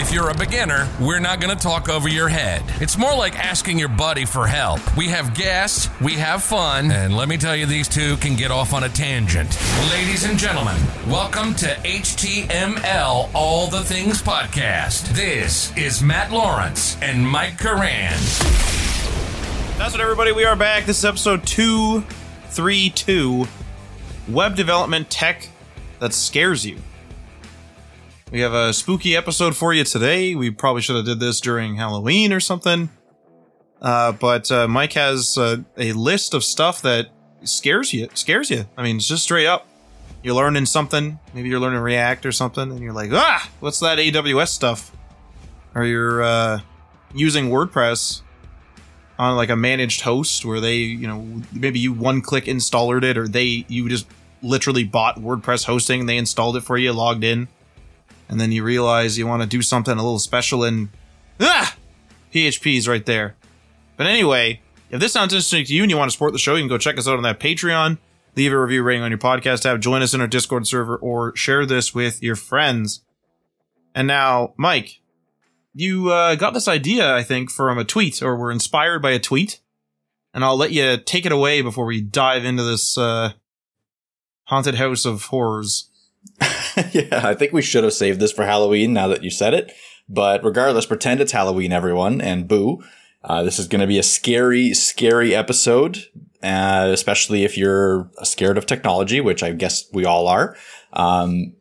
If you're a beginner, we're not going to talk over your head. It's more like asking your buddy for help. We have guests, we have fun, and let me tell you, these two can get off on a tangent. Ladies and gentlemen, welcome to HTML All the Things Podcast. This is Matt Lawrence and Mike Karan. That's what everybody. We are back. This is episode two, three, two. Web development tech that scares you. We have a spooky episode for you today. We probably should have did this during Halloween or something. Uh, but uh, Mike has uh, a list of stuff that scares you. Scares you. I mean, it's just straight up. You're learning something. Maybe you're learning React or something, and you're like, ah, what's that AWS stuff? Or you're uh, using WordPress on like a managed host where they, you know, maybe you one click installed it, or they you just literally bought WordPress hosting and they installed it for you, logged in and then you realize you want to do something a little special and ah, PHP is right there. But anyway, if this sounds interesting to you and you want to support the show, you can go check us out on that Patreon. Leave a review rating on your podcast app, join us in our Discord server, or share this with your friends. And now, Mike, you uh, got this idea, I think, from a tweet, or were inspired by a tweet. And I'll let you take it away before we dive into this uh, haunted house of horrors. yeah, I think we should have saved this for Halloween now that you said it. But regardless, pretend it's Halloween, everyone, and boo. Uh, this is going to be a scary, scary episode, uh, especially if you're scared of technology, which I guess we all are. Um,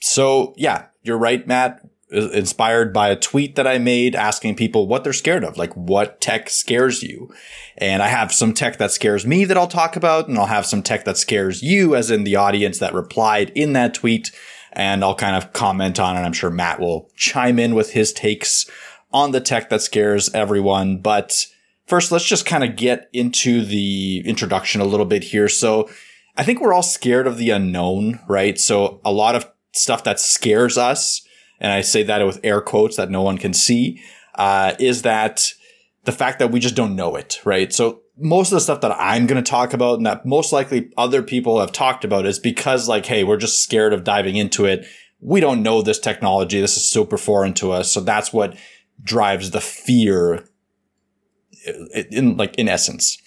so yeah, you're right, Matt. Inspired by a tweet that I made asking people what they're scared of, like what tech scares you. And I have some tech that scares me that I'll talk about, and I'll have some tech that scares you, as in the audience that replied in that tweet and I'll kind of comment on it. I'm sure Matt will chime in with his takes on the tech that scares everyone. But first, let's just kind of get into the introduction a little bit here. So I think we're all scared of the unknown, right? So a lot of stuff that scares us, and I say that with air quotes that no one can see, uh, is that the fact that we just don't know it, right? So most of the stuff that I'm going to talk about and that most likely other people have talked about is because like, Hey, we're just scared of diving into it. We don't know this technology. This is super foreign to us. So that's what drives the fear in like, in essence.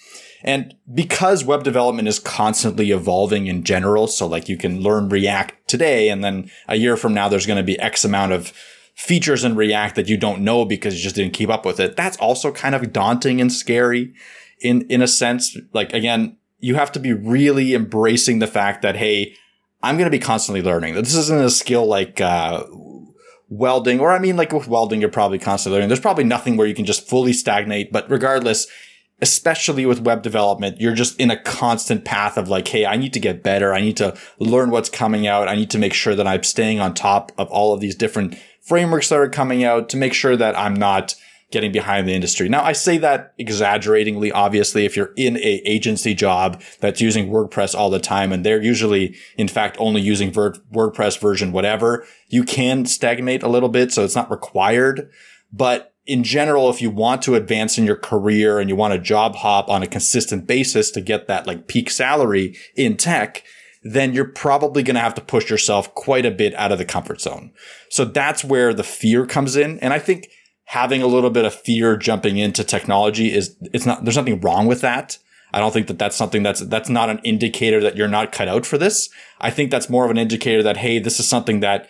And because web development is constantly evolving in general, so like you can learn React today and then a year from now, there's going to be X amount of features in React that you don't know because you just didn't keep up with it. That's also kind of daunting and scary in, in a sense, like again, you have to be really embracing the fact that, Hey, I'm going to be constantly learning. This isn't a skill like, uh, welding, or I mean, like with welding, you're probably constantly learning. There's probably nothing where you can just fully stagnate, but regardless, especially with web development, you're just in a constant path of like, Hey, I need to get better. I need to learn what's coming out. I need to make sure that I'm staying on top of all of these different frameworks that are coming out to make sure that I'm not, getting behind the industry. Now, I say that exaggeratingly, obviously, if you're in a agency job that's using WordPress all the time, and they're usually, in fact, only using Ver- WordPress version whatever, you can stagnate a little bit. So it's not required. But in general, if you want to advance in your career and you want to job hop on a consistent basis to get that like peak salary in tech, then you're probably going to have to push yourself quite a bit out of the comfort zone. So that's where the fear comes in. And I think having a little bit of fear jumping into technology is it's not there's nothing wrong with that. I don't think that that's something that's that's not an indicator that you're not cut out for this. I think that's more of an indicator that hey, this is something that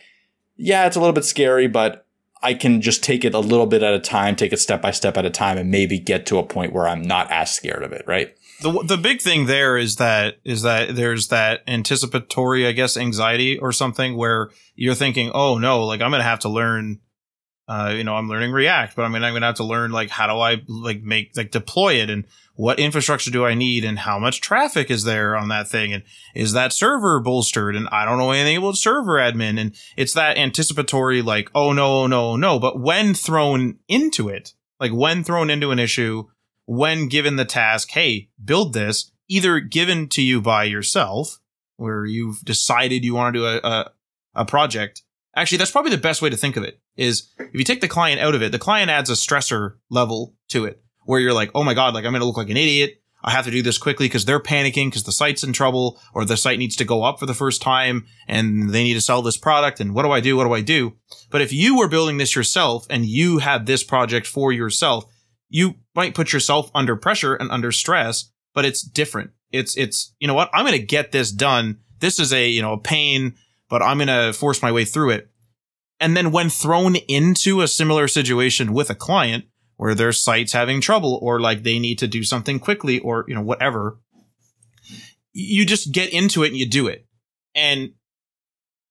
yeah, it's a little bit scary, but I can just take it a little bit at a time, take it step by step at a time and maybe get to a point where I'm not as scared of it, right? The the big thing there is that is that there's that anticipatory, I guess, anxiety or something where you're thinking, "Oh no, like I'm to have to learn uh, you know, I'm learning React, but I mean, I'm to have to learn like how do I like make like deploy it and what infrastructure do I need and how much traffic is there on that thing and is that server bolstered and I don't know anything about server admin. And it's that anticipatory like oh no no no but when thrown into it like when thrown into an issue when given the task hey build this either given to you by yourself, where you've decided you want to do a, a, a project. Actually, that's probably the best way to think of it is if you take the client out of it, the client adds a stressor level to it where you're like, oh my God, like I'm going to look like an idiot. I have to do this quickly because they're panicking because the site's in trouble or the site needs to go up for the first time and they need to sell this product. And what do I do? What do I do? But if you were building this yourself and you had this project for yourself, you might put yourself under pressure and under stress, but it's different. It's, it's, you know what? I'm going to get this done. This is a, you know, a pain, but I'm going to force my way through it. And then when thrown into a similar situation with a client, where their site's having trouble or like they need to do something quickly or, you know, whatever. You just get into it and you do it. And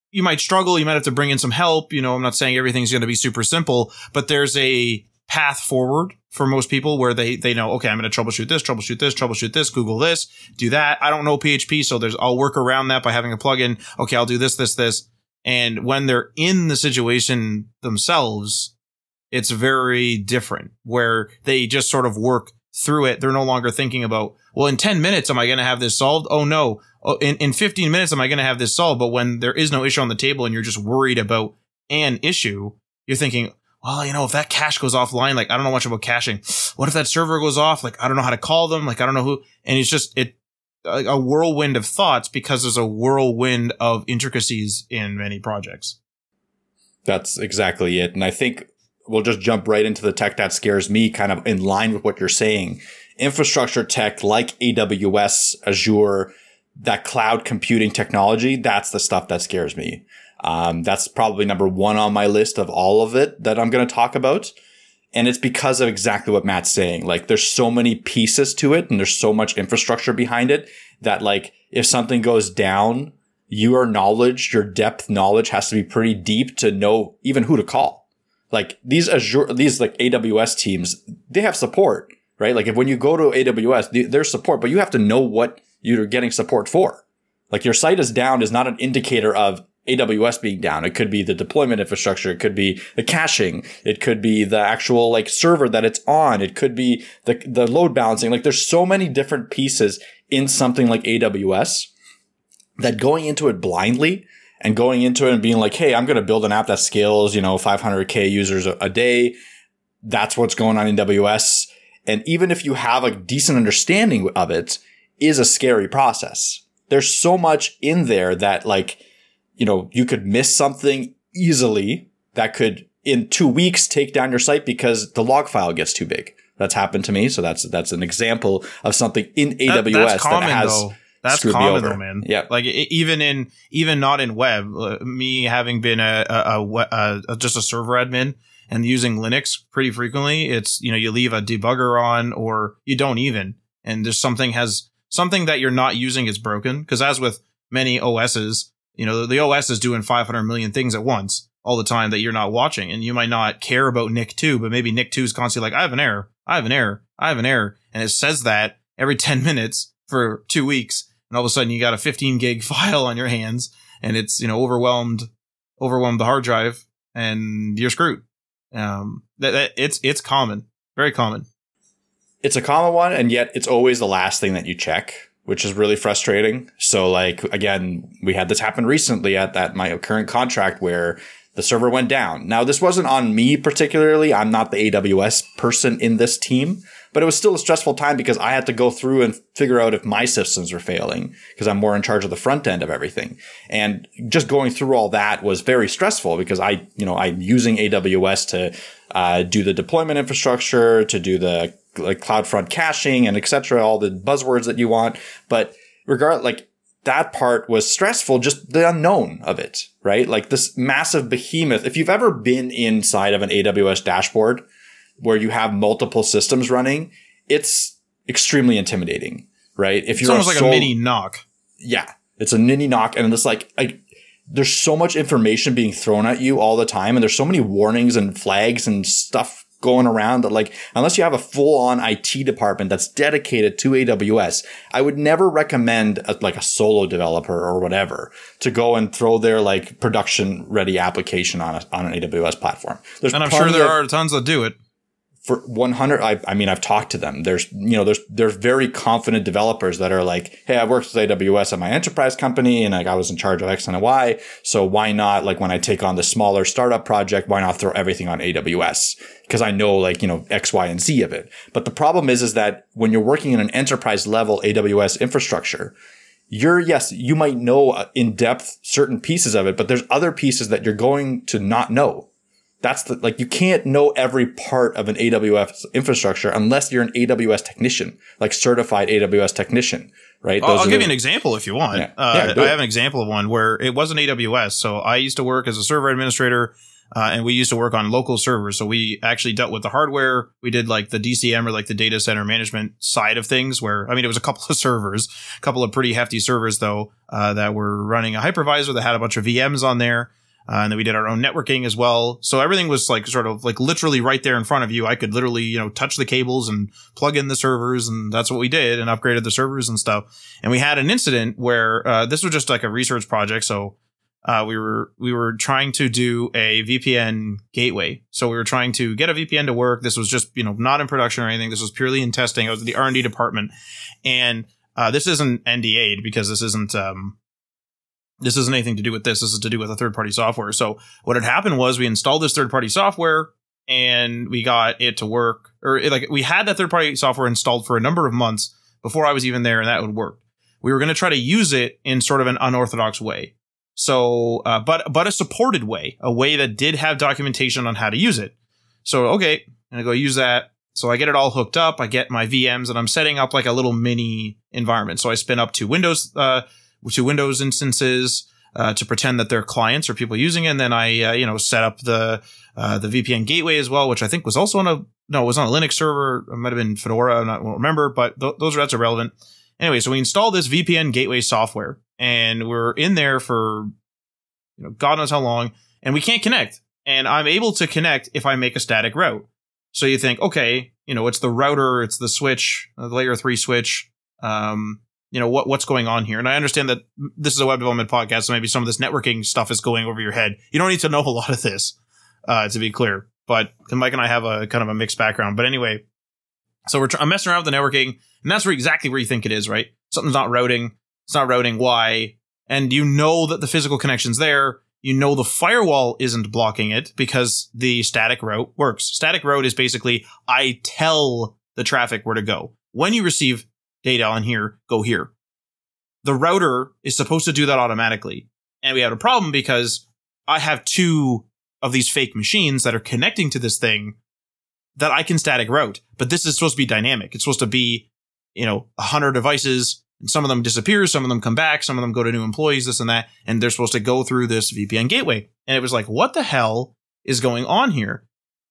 you might struggle. You might have to bring in some help. You know, I'm not saying everything's going to be super simple, but there's a path forward for most people where they, they know, okay, I'm going to troubleshoot this, troubleshoot this, troubleshoot this, Google this, do that. I don't know PHP. So there's, I'll work around that by having a plugin. Okay. I'll do this, this, this. And when they're in the situation themselves, it's very different where they just sort of work through it. They're no longer thinking about, well, in 10 minutes, am I going to have this solved? Oh no. Oh, in, in 15 minutes, am I going to have this solved? But when there is no issue on the table and you're just worried about an issue, you're thinking, well, you know, if that cache goes offline, like I don't know much about caching. What if that server goes off? Like I don't know how to call them. Like I don't know who. And it's just it a whirlwind of thoughts because there's a whirlwind of intricacies in many projects. That's exactly it. And I think we'll just jump right into the tech that scares me, kind of in line with what you're saying. Infrastructure tech like AWS, Azure, that cloud computing technology, that's the stuff that scares me. Um, that's probably number one on my list of all of it that I'm going to talk about. And it's because of exactly what Matt's saying. Like there's so many pieces to it and there's so much infrastructure behind it that like if something goes down, your knowledge, your depth knowledge has to be pretty deep to know even who to call. Like these Azure, these like AWS teams, they have support, right? Like if when you go to AWS, there's support, but you have to know what you're getting support for. Like your site is down is not an indicator of AWS being down. It could be the deployment infrastructure. It could be the caching. It could be the actual like server that it's on. It could be the, the load balancing. Like there's so many different pieces in something like AWS that going into it blindly and going into it and being like, Hey, I'm going to build an app that scales, you know, 500k users a, a day. That's what's going on in AWS. And even if you have a decent understanding of it is a scary process. There's so much in there that like, you know, you could miss something easily that could in two weeks take down your site because the log file gets too big. That's happened to me. So that's, that's an example of something in AWS that, common, that has, though that's common though, man. Yeah, like even in even not in web, uh, me having been a, a, a, a, just a server admin and using Linux pretty frequently, it's you know you leave a debugger on or you don't even, and there's something has something that you're not using is broken because as with many OSs, you know the, OS is doing 500 million things at once all the time that you're not watching, and you might not care about NIC two, but maybe NIC two is constantly like I have an error, I have an error, I have an error, and it says that every 10 minutes for two weeks and all of a sudden you got a 15 gig file on your hands and it's you know overwhelmed overwhelmed the hard drive and you're screwed. Um that, that it's it's common. Very common. It's a common one and yet it's always the last thing that you check which is really frustrating. So like again we had this happen recently at that my current contract where the server went down. Now this wasn't on me particularly. I'm not the aws person in this team but it was still a stressful time because I had to go through and figure out if my systems were failing because I'm more in charge of the front end of everything. And just going through all that was very stressful because I, you know, I'm using AWS to uh, do the deployment infrastructure, to do the like CloudFront caching and etc. All the buzzwords that you want. But regard like that part was stressful, just the unknown of it, right? Like this massive behemoth. If you've ever been inside of an AWS dashboard, where you have multiple systems running, it's extremely intimidating, right? If you're almost a like a mini NOC. Yeah. It's a mini NOC. And it's like, like, there's so much information being thrown at you all the time. And there's so many warnings and flags and stuff going around that like, unless you have a full on IT department that's dedicated to AWS, I would never recommend a, like a solo developer or whatever to go and throw their like production ready application on a, on an AWS platform. There's and I'm sure there of, are tons that do it for 100 I, I mean i've talked to them. There's you know there's there's very confident developers that are like hey i worked with aws at my enterprise company and like i was in charge of x and y so why not like when i take on the smaller startup project why not throw everything on aws because i know like you know x y and z of it. But the problem is is that when you're working in an enterprise level aws infrastructure you're yes you might know uh, in depth certain pieces of it but there's other pieces that you're going to not know that's the, like, you can't know every part of an AWS infrastructure unless you're an AWS technician, like certified AWS technician, right? I'll, I'll give the, you an example if you want. Yeah. Uh, yeah, I have an example of one where it wasn't AWS. So I used to work as a server administrator. Uh, and we used to work on local servers. So we actually dealt with the hardware. We did like the DCM or like the data center management side of things where, I mean, it was a couple of servers, a couple of pretty hefty servers though, uh, that were running a hypervisor that had a bunch of VMs on there. Uh, and then we did our own networking as well. So everything was like sort of like literally right there in front of you. I could literally, you know, touch the cables and plug in the servers. And that's what we did and upgraded the servers and stuff. And we had an incident where, uh, this was just like a research project. So, uh, we were, we were trying to do a VPN gateway. So we were trying to get a VPN to work. This was just, you know, not in production or anything. This was purely in testing. I was in the R&D department and, uh, this isn't NDA'd because this isn't, um, this isn't anything to do with this. This is to do with a third party software. So what had happened was we installed this third party software and we got it to work or it, like we had that third party software installed for a number of months before I was even there and that would work. We were going to try to use it in sort of an unorthodox way. So, uh, but, but a supported way, a way that did have documentation on how to use it. So, okay, I'm going to go use that. So I get it all hooked up. I get my VMs and I'm setting up like a little mini environment. So I spin up two Windows, uh, to Windows instances uh, to pretend that they're clients or people using it. And then I, uh, you know, set up the uh, the VPN gateway as well, which I think was also on a no, it was on a Linux server. It might have been Fedora. I don't remember, but th- those are that's irrelevant. Anyway, so we installed this VPN gateway software, and we're in there for you know God knows how long, and we can't connect. And I'm able to connect if I make a static route. So you think, okay, you know, it's the router, it's the switch, the layer three switch. Um, you know what what's going on here. And I understand that this is a web development podcast, so maybe some of this networking stuff is going over your head. You don't need to know a lot of this, uh, to be clear. But Mike and I have a kind of a mixed background. But anyway, so we're tr- I'm messing around with the networking, and that's where exactly where you think it is, right? Something's not routing. It's not routing. Why? And you know that the physical connection's there. You know the firewall isn't blocking it because the static route works. Static route is basically I tell the traffic where to go. When you receive data on here, go here. The router is supposed to do that automatically. And we had a problem because I have two of these fake machines that are connecting to this thing that I can static route. But this is supposed to be dynamic. It's supposed to be, you know, a hundred devices and some of them disappear, some of them come back, some of them go to new employees, this and that, and they're supposed to go through this VPN gateway. And it was like, what the hell is going on here?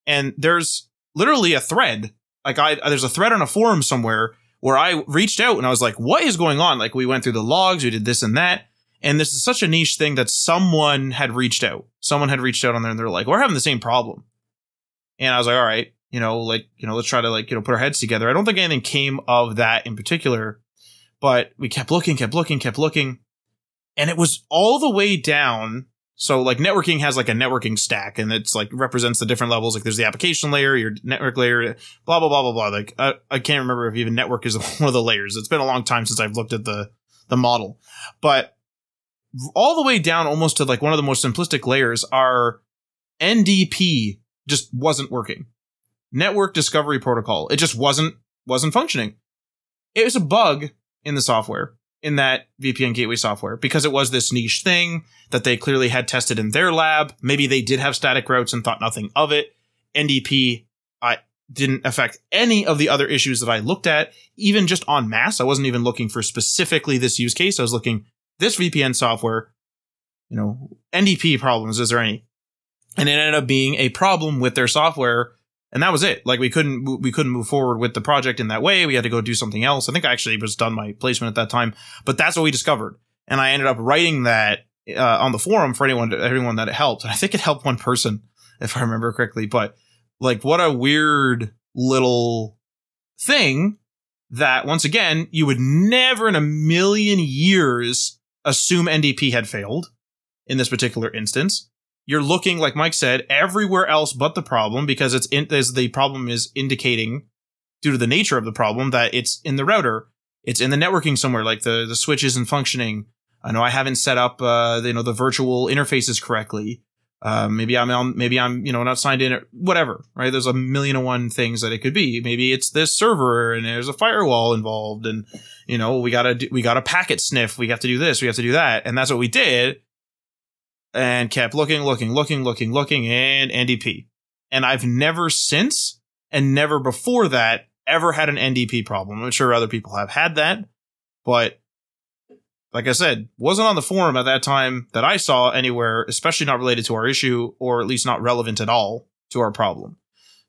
And there's literally a thread. Like I, there's a thread on a forum somewhere where I reached out and I was like, what is going on? Like we went through the logs, we did this and that. And this is such a niche thing that someone had reached out. Someone had reached out on there and they're like, we're having the same problem. And I was like, all right, you know, like, you know, let's try to like, you know, put our heads together. I don't think anything came of that in particular, but we kept looking, kept looking, kept looking. And it was all the way down so like networking has like a networking stack and it's like represents the different levels. Like there's the application layer, your network layer, blah, blah, blah, blah, blah. Like I, I can't remember if even network is one of the layers. It's been a long time since I've looked at the, the model, but all the way down almost to like one of the most simplistic layers are NDP just wasn't working. Network discovery protocol. It just wasn't, wasn't functioning. It was a bug in the software in that VPN gateway software because it was this niche thing that they clearly had tested in their lab. Maybe they did have static routes and thought nothing of it. NDP I didn't affect any of the other issues that I looked at, even just on mass. I wasn't even looking for specifically this use case. I was looking this VPN software, you know, NDP problems. Is there any? And it ended up being a problem with their software and that was it. Like we couldn't we couldn't move forward with the project in that way. We had to go do something else. I think I actually was done my placement at that time, but that's what we discovered. And I ended up writing that uh, on the forum for anyone everyone that it helped. And I think it helped one person if I remember correctly. But like, what a weird little thing that once again you would never in a million years assume NDP had failed in this particular instance you're looking, like Mike said, everywhere else but the problem because it's in, as the problem is indicating due to the nature of the problem that it's in the router. It's in the networking somewhere, like the, the switch isn't functioning. I know I haven't set up, uh, you know, the virtual interfaces correctly. Uh, maybe I'm on, maybe I'm, you know, not signed in or whatever, right? There's a million and one things that it could be. Maybe it's this server and there's a firewall involved and, you know, we gotta, we got a packet sniff. We have to do this. We have to do that. And that's what we did and kept looking, looking, looking, looking, looking and NDP. And I've never since and never before that ever had an NDP problem. I'm sure other people have had that, but like I said, wasn't on the forum at that time that I saw anywhere, especially not related to our issue or at least not relevant at all to our problem.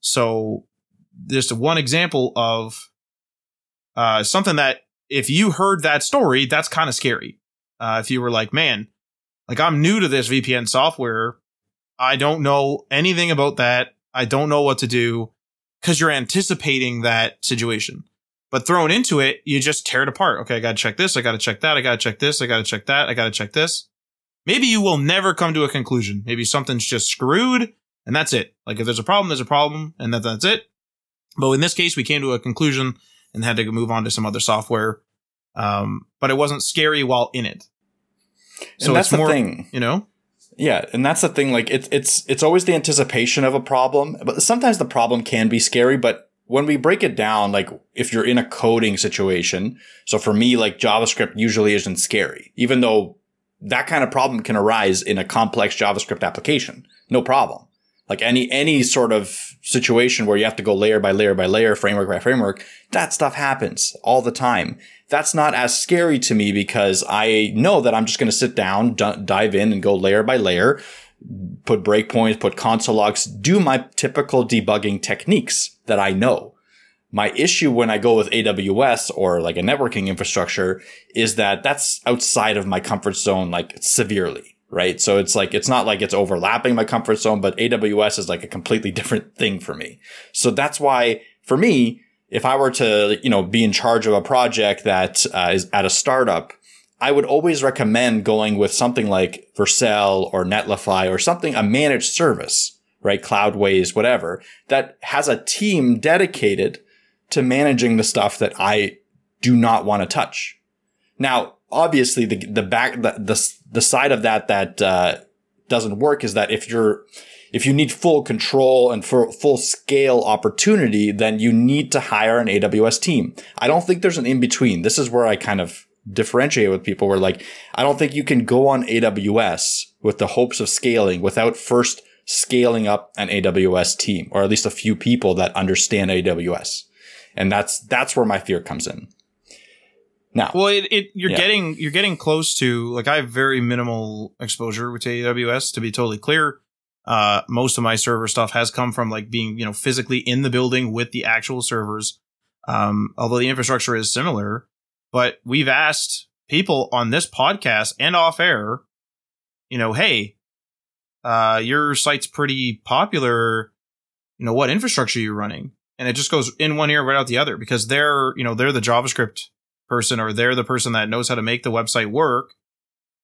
So just one example of uh, something that if you heard that story, that's kind of scary. Uh, if you were like, man, like I'm new to this VPN software. I don't know anything about that. I don't know what to do because you're anticipating that situation. But thrown into it, you just tear it apart. Okay, I got to check this. I got to check that. I got to check this. I got to check that. I got to check this. Maybe you will never come to a conclusion. Maybe something's just screwed and that's it. Like if there's a problem, there's a problem and that, that's it. But in this case, we came to a conclusion and had to move on to some other software. Um, but it wasn't scary while in it. So and that's more, the thing, you know. Yeah, and that's the thing. Like it's it's it's always the anticipation of a problem, but sometimes the problem can be scary. But when we break it down, like if you're in a coding situation, so for me, like JavaScript usually isn't scary, even though that kind of problem can arise in a complex JavaScript application. No problem. Like any any sort of situation where you have to go layer by layer by layer, framework by framework, that stuff happens all the time that's not as scary to me because I know that I'm just going to sit down, d- dive in and go layer by layer, put breakpoints, put console logs, do my typical debugging techniques that I know. My issue when I go with AWS or like a networking infrastructure is that that's outside of my comfort zone, like severely, right? So it's like, it's not like it's overlapping my comfort zone, but AWS is like a completely different thing for me. So that's why for me, if I were to, you know, be in charge of a project that uh, is at a startup, I would always recommend going with something like Vercel or Netlify or something, a managed service, right? Cloudways, whatever, that has a team dedicated to managing the stuff that I do not want to touch. Now, obviously the, the back, the, the, the side of that that, uh, doesn't work is that if you're, if you need full control and for full scale opportunity, then you need to hire an AWS team. I don't think there's an in between. This is where I kind of differentiate with people where like, I don't think you can go on AWS with the hopes of scaling without first scaling up an AWS team or at least a few people that understand AWS. And that's, that's where my fear comes in. Now, well, it, it you're yeah. getting you're getting close to like I have very minimal exposure with AWS to be totally clear. Uh, most of my server stuff has come from like being, you know, physically in the building with the actual servers. Um, although the infrastructure is similar, but we've asked people on this podcast and off air, you know, hey, uh, your site's pretty popular. You know, what infrastructure you're running? And it just goes in one ear right out the other because they're, you know, they're the JavaScript person or they're the person that knows how to make the website work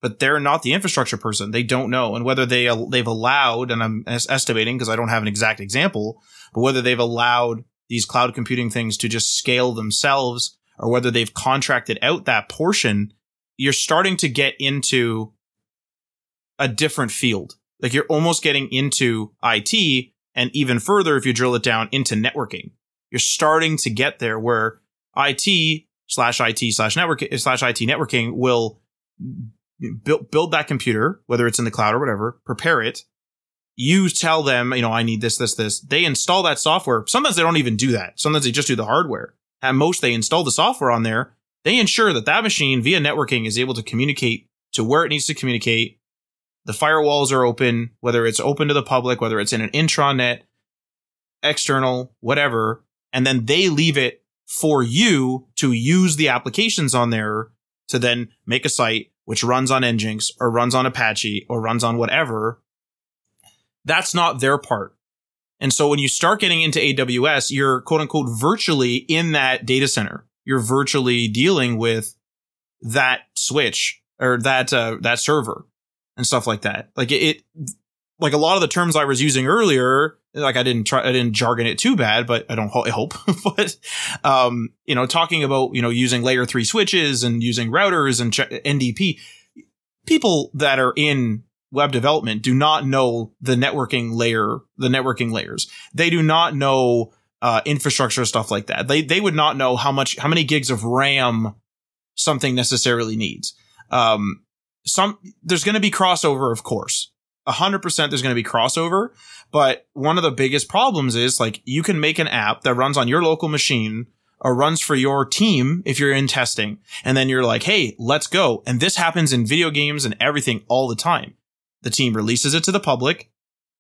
but they're not the infrastructure person. They don't know. And whether they, they've allowed, and I'm estimating because I don't have an exact example, but whether they've allowed these cloud computing things to just scale themselves or whether they've contracted out that portion, you're starting to get into a different field. Like you're almost getting into IT and even further, if you drill it down into networking, you're starting to get there where IT slash IT slash network slash IT networking will build build that computer, whether it's in the cloud or whatever, prepare it. You tell them, you know, I need this, this, this. They install that software. Sometimes they don't even do that. Sometimes they just do the hardware. At most, they install the software on there. They ensure that that machine via networking is able to communicate to where it needs to communicate. The firewalls are open, whether it's open to the public, whether it's in an intranet, external, whatever. And then they leave it for you to use the applications on there to then make a site which runs on Nginx or runs on Apache or runs on whatever, that's not their part. And so when you start getting into AWS, you're quote unquote virtually in that data center. You're virtually dealing with that switch or that, uh, that server and stuff like that. Like it, it like a lot of the terms I was using earlier, like I didn't try, I didn't jargon it too bad, but I don't, I hope, but, um, you know, talking about, you know, using layer three switches and using routers and NDP, people that are in web development do not know the networking layer, the networking layers. They do not know, uh, infrastructure stuff like that. They, they would not know how much, how many gigs of RAM something necessarily needs. Um, some, there's going to be crossover, of course hundred percent there's going to be crossover. But one of the biggest problems is like you can make an app that runs on your local machine or runs for your team if you're in testing. And then you're like, Hey, let's go. And this happens in video games and everything all the time. The team releases it to the public.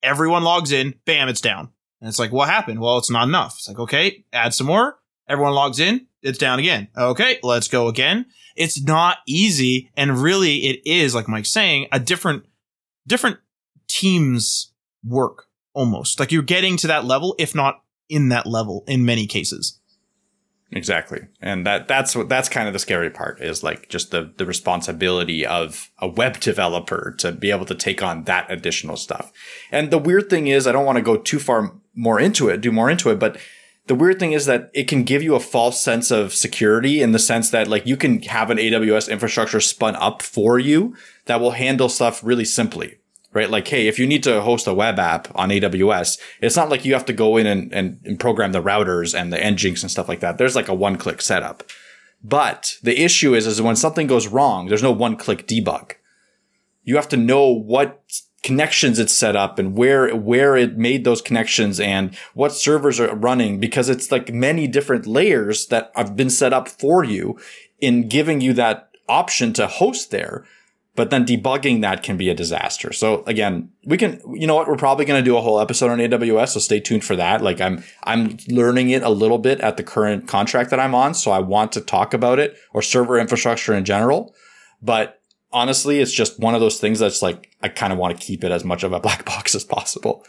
Everyone logs in. Bam, it's down. And it's like, what happened? Well, it's not enough. It's like, okay, add some more. Everyone logs in. It's down again. Okay, let's go again. It's not easy. And really it is, like Mike's saying, a different, different teams work almost. Like you're getting to that level, if not in that level in many cases. Exactly. And that that's what that's kind of the scary part is like just the the responsibility of a web developer to be able to take on that additional stuff. And the weird thing is I don't want to go too far more into it, do more into it, but the weird thing is that it can give you a false sense of security in the sense that like you can have an AWS infrastructure spun up for you that will handle stuff really simply right? Like, hey, if you need to host a web app on AWS, it's not like you have to go in and, and, and program the routers and the nginx and stuff like that. There's like a one click setup. But the issue is, is when something goes wrong, there's no one click debug. You have to know what connections it's set up and where, where it made those connections and what servers are running because it's like many different layers that have been set up for you in giving you that option to host there but then debugging that can be a disaster. So again, we can, you know what? We're probably going to do a whole episode on AWS. So stay tuned for that. Like I'm, I'm learning it a little bit at the current contract that I'm on. So I want to talk about it or server infrastructure in general. But honestly, it's just one of those things that's like, I kind of want to keep it as much of a black box as possible.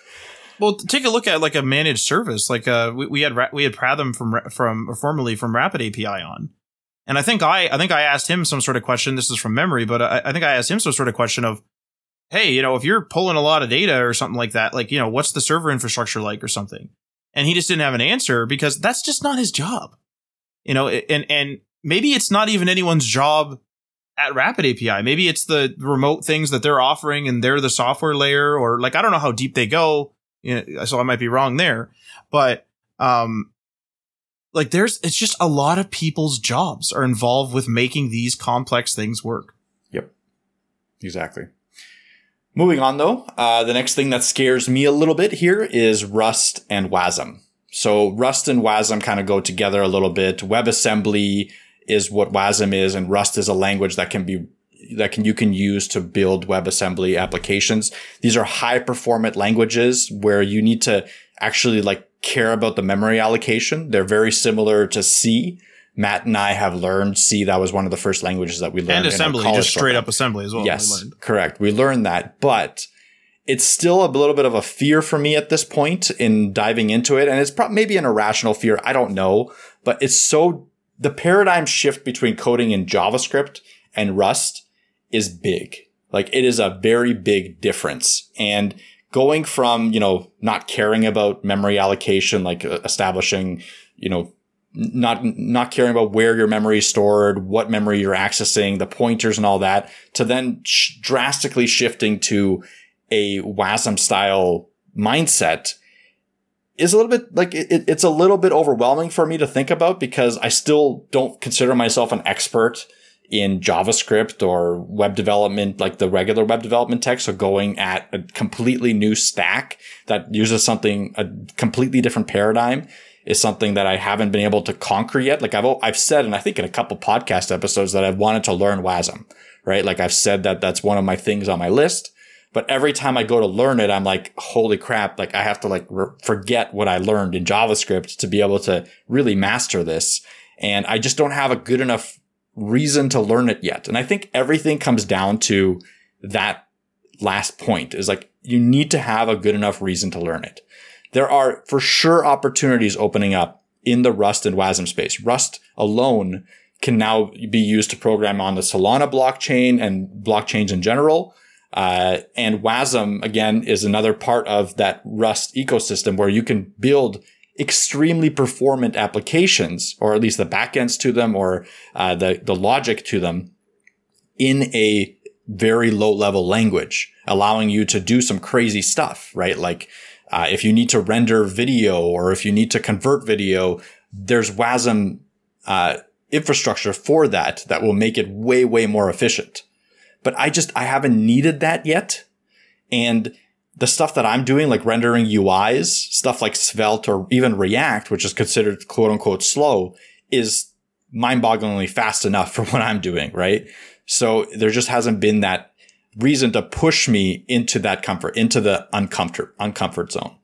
Well, take a look at like a managed service. Like, uh, we, we had, we had Pratham from, from, formerly from Rapid API on and I think I, I think I asked him some sort of question. This is from memory, but I, I think I asked him some sort of question of, Hey, you know, if you're pulling a lot of data or something like that, like, you know, what's the server infrastructure like or something? And he just didn't have an answer because that's just not his job. You know, and, and maybe it's not even anyone's job at Rapid API. Maybe it's the remote things that they're offering and they're the software layer or like, I don't know how deep they go. You know, so I might be wrong there, but, um, like there's it's just a lot of people's jobs are involved with making these complex things work. Yep. Exactly. Moving on though, uh, the next thing that scares me a little bit here is Rust and WASM. So Rust and WASM kind of go together a little bit. WebAssembly is what WASM is, and Rust is a language that can be that can you can use to build WebAssembly applications. These are high performant languages where you need to actually like care about the memory allocation. They're very similar to C. Matt and I have learned C. That was one of the first languages that we learned. And assembly, just straight program. up assembly as well. Yes, we correct. We learned that, but it's still a little bit of a fear for me at this point in diving into it. And it's probably maybe an irrational fear. I don't know, but it's so the paradigm shift between coding in JavaScript and Rust is big. Like it is a very big difference. And going from, you know, not caring about memory allocation, like uh, establishing, you know, not not caring about where your memory is stored, what memory you're accessing, the pointers and all that, to then sh- drastically shifting to a WASM style mindset is a little bit like it, it's a little bit overwhelming for me to think about because I still don't consider myself an expert in JavaScript or web development, like the regular web development tech. So going at a completely new stack that uses something, a completely different paradigm is something that I haven't been able to conquer yet. Like I've, I've said, and I think in a couple podcast episodes that I've wanted to learn WASM, right? Like I've said that that's one of my things on my list. But every time I go to learn it, I'm like, holy crap. Like I have to like re- forget what I learned in JavaScript to be able to really master this. And I just don't have a good enough reason to learn it yet. And I think everything comes down to that last point is like, you need to have a good enough reason to learn it. There are for sure opportunities opening up in the Rust and WASM space. Rust alone can now be used to program on the Solana blockchain and blockchains in general. Uh, and WASM again is another part of that Rust ecosystem where you can build extremely performant applications, or at least the backends to them, or uh, the the logic to them, in a very low level language, allowing you to do some crazy stuff, right? Like uh, if you need to render video or if you need to convert video, there's WASM uh, infrastructure for that that will make it way way more efficient. But I just I haven't needed that yet, and the stuff that I'm doing, like rendering UIs, stuff like Svelte or even React, which is considered quote unquote slow, is mind bogglingly fast enough for what I'm doing, right? So there just hasn't been that reason to push me into that comfort, into the uncomfort, uncomfort zone.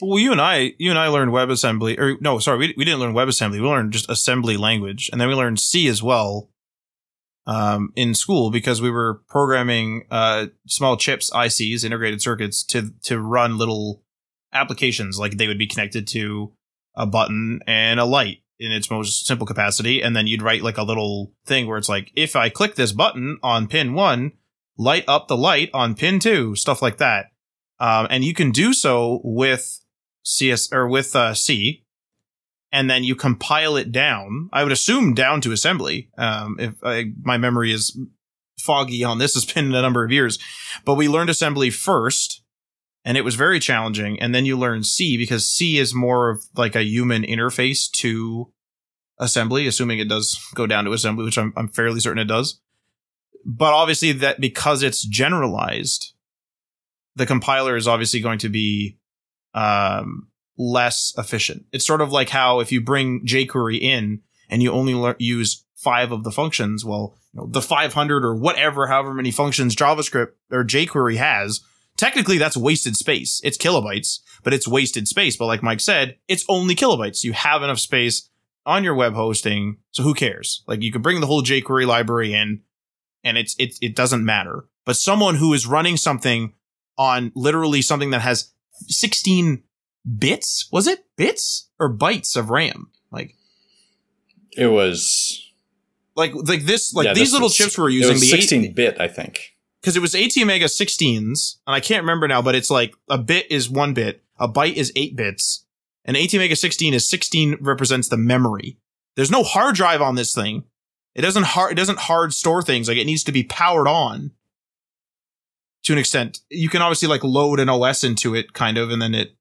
Well, you and I, you and I learned WebAssembly, or no, sorry, we, we didn't learn WebAssembly. We learned just assembly language, and then we learned C as well um, in school because we were programming uh, small chips, ICs, integrated circuits to to run little applications. Like they would be connected to a button and a light in its most simple capacity, and then you'd write like a little thing where it's like, if I click this button on pin one, light up the light on pin two, stuff like that. Um, and you can do so with CS or with uh, C and then you compile it down. I would assume down to assembly. Um, if I, my memory is foggy on this, has been a number of years, but we learned assembly first, and it was very challenging. And then you learn C because C is more of like a human interface to assembly, assuming it does go down to assembly, which I'm, I'm fairly certain it does. But obviously, that because it's generalized, the compiler is obviously going to be um, less efficient. It's sort of like how if you bring jQuery in and you only le- use five of the functions, well, you know, the 500 or whatever, however many functions JavaScript or jQuery has, technically that's wasted space. It's kilobytes, but it's wasted space. But like Mike said, it's only kilobytes. You have enough space on your web hosting. So who cares? Like you could bring the whole jQuery library in and it's, it, it doesn't matter. But someone who is running something on literally something that has 16 bits. Was it bits or bytes of RAM? Like it was like like this like yeah, these little was, chips we're using. the 16 bit, I think. Because it was ATmega 16s, and I can't remember now, but it's like a bit is one bit, a byte is eight bits, and ATmega 16 is 16 represents the memory. There's no hard drive on this thing. It doesn't hard it doesn't hard store things. Like it needs to be powered on to an extent. You can obviously like load an OS into it, kind of, and then it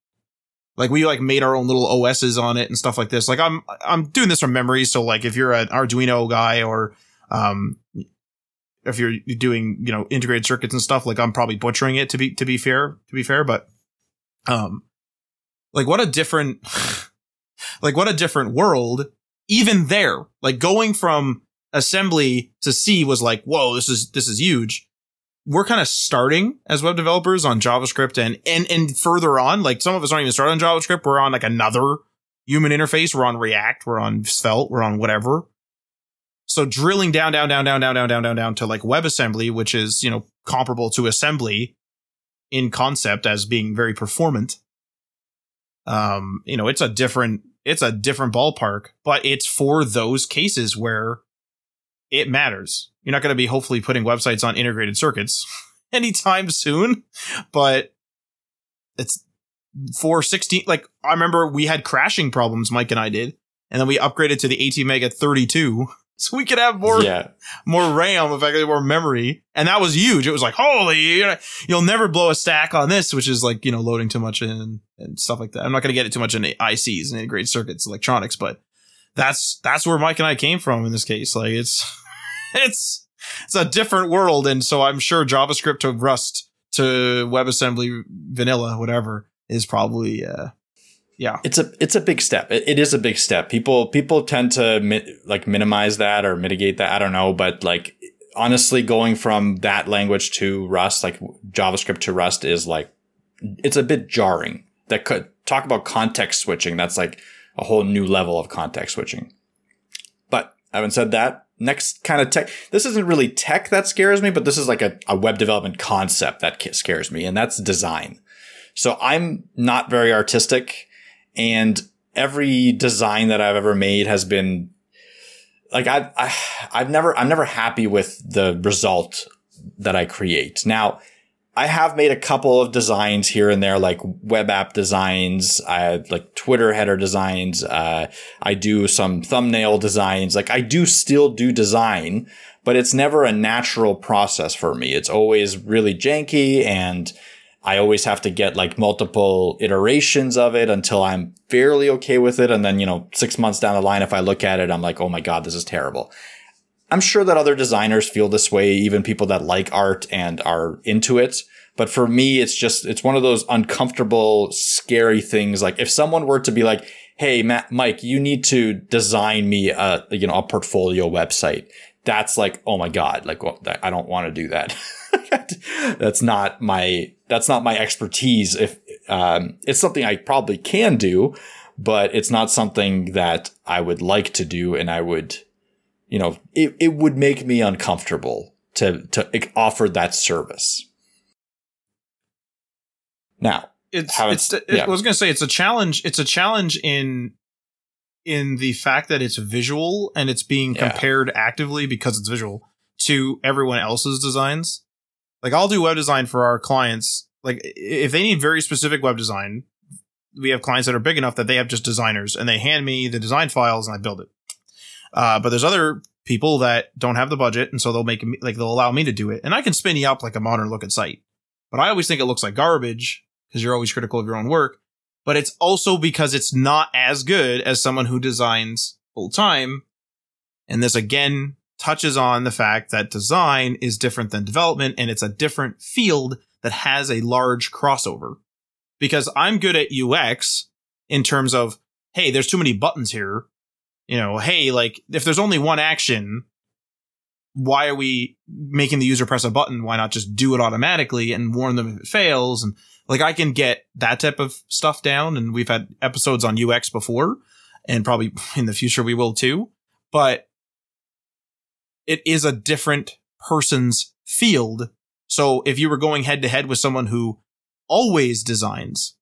like we like made our own little OSs on it and stuff like this. Like I'm I'm doing this from memory, so like if you're an Arduino guy or um if you're doing you know integrated circuits and stuff, like I'm probably butchering it to be to be fair to be fair, but um like what a different like what a different world even there. Like going from assembly to C was like whoa this is this is huge we're kind of starting as web developers on JavaScript and, and, and further on, like some of us aren't even started on JavaScript. We're on like another human interface. We're on React. We're on Svelte. We're on whatever. So drilling down, down, down, down, down, down, down, down, down to like WebAssembly, which is, you know, comparable to assembly in concept as being very performant. Um, you know, it's a different, it's a different ballpark, but it's for those cases where it matters. You're not going to be hopefully putting websites on integrated circuits anytime soon, but it's 416. Like I remember we had crashing problems, Mike and I did, and then we upgraded to the ATmega 32 so we could have more yeah. more RAM, effectively more memory, and that was huge. It was like, holy, you'll never blow a stack on this, which is like you know loading too much in and stuff like that. I'm not going to get it too much into ICs and integrated circuits, electronics, but that's that's where Mike and I came from in this case. Like it's it's it's a different world, and so I'm sure JavaScript to Rust to WebAssembly vanilla, whatever, is probably uh, yeah. It's a it's a big step. It, it is a big step. People people tend to mi- like minimize that or mitigate that. I don't know, but like honestly, going from that language to Rust, like JavaScript to Rust, is like it's a bit jarring. That could talk about context switching. That's like a whole new level of context switching. But having said that, next kind of tech. This isn't really tech that scares me, but this is like a, a web development concept that scares me, and that's design. So I'm not very artistic, and every design that I've ever made has been like I, I I've never I'm never happy with the result that I create. Now, I have made a couple of designs here and there, like web app designs, I like Twitter header designs. Uh, I do some thumbnail designs. Like I do still do design, but it's never a natural process for me. It's always really janky and I always have to get like multiple iterations of it until I'm fairly okay with it. And then, you know, six months down the line, if I look at it, I'm like, oh my God, this is terrible. I'm sure that other designers feel this way, even people that like art and are into it. But for me, it's just, it's one of those uncomfortable, scary things. Like if someone were to be like, Hey, Matt, Mike, you need to design me a, you know, a portfolio website. That's like, oh my God, like, well, I don't want to do that. that's not my, that's not my expertise. If, um, it's something I probably can do, but it's not something that I would like to do. And I would, you know, it, it would make me uncomfortable to, to offer that service. Now, it's, it's, it, yeah. I was going to say it's a challenge. It's a challenge in, in the fact that it's visual and it's being yeah. compared actively because it's visual to everyone else's designs. Like I'll do web design for our clients. Like if they need very specific web design, we have clients that are big enough that they have just designers and they hand me the design files and I build it. Uh, but there's other people that don't have the budget, and so they'll make like they'll allow me to do it, and I can spin you up like a modern looking site. But I always think it looks like garbage because you're always critical of your own work. But it's also because it's not as good as someone who designs full time. And this again touches on the fact that design is different than development and it's a different field that has a large crossover. Because I'm good at UX in terms of, hey, there's too many buttons here you know, hey, like if there's only one action, why are we making the user press a button? Why not just do it automatically and warn them if it fails? And like I can get that type of stuff down. And we've had episodes on UX before and probably in the future we will too. But it is a different person's field. So if you were going head to head with someone who always designs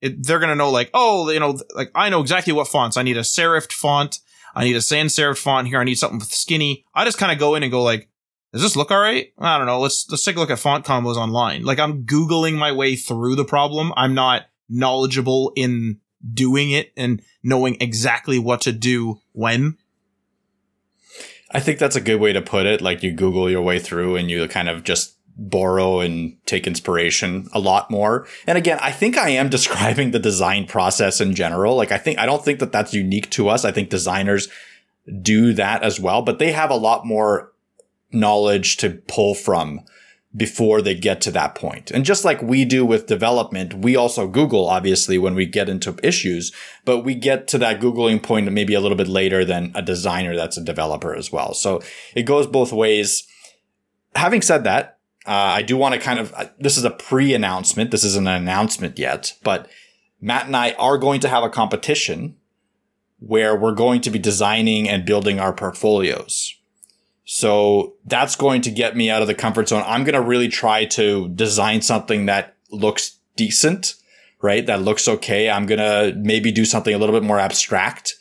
it, they're going to know like, oh, you know, like I know exactly what fonts. I need a serifed font. I need a sans serif font here. I need something skinny. I just kind of go in and go like, does this look all right? I don't know. Let's let's take a look at font combos online. Like I'm googling my way through the problem. I'm not knowledgeable in doing it and knowing exactly what to do when. I think that's a good way to put it. Like you Google your way through and you kind of just borrow and take inspiration a lot more. And again, I think I am describing the design process in general. Like I think, I don't think that that's unique to us. I think designers do that as well, but they have a lot more knowledge to pull from before they get to that point. And just like we do with development, we also Google, obviously, when we get into issues, but we get to that Googling point maybe a little bit later than a designer that's a developer as well. So it goes both ways. Having said that, uh, I do want to kind of, uh, this is a pre announcement. This isn't an announcement yet, but Matt and I are going to have a competition where we're going to be designing and building our portfolios. So that's going to get me out of the comfort zone. I'm going to really try to design something that looks decent, right? That looks okay. I'm going to maybe do something a little bit more abstract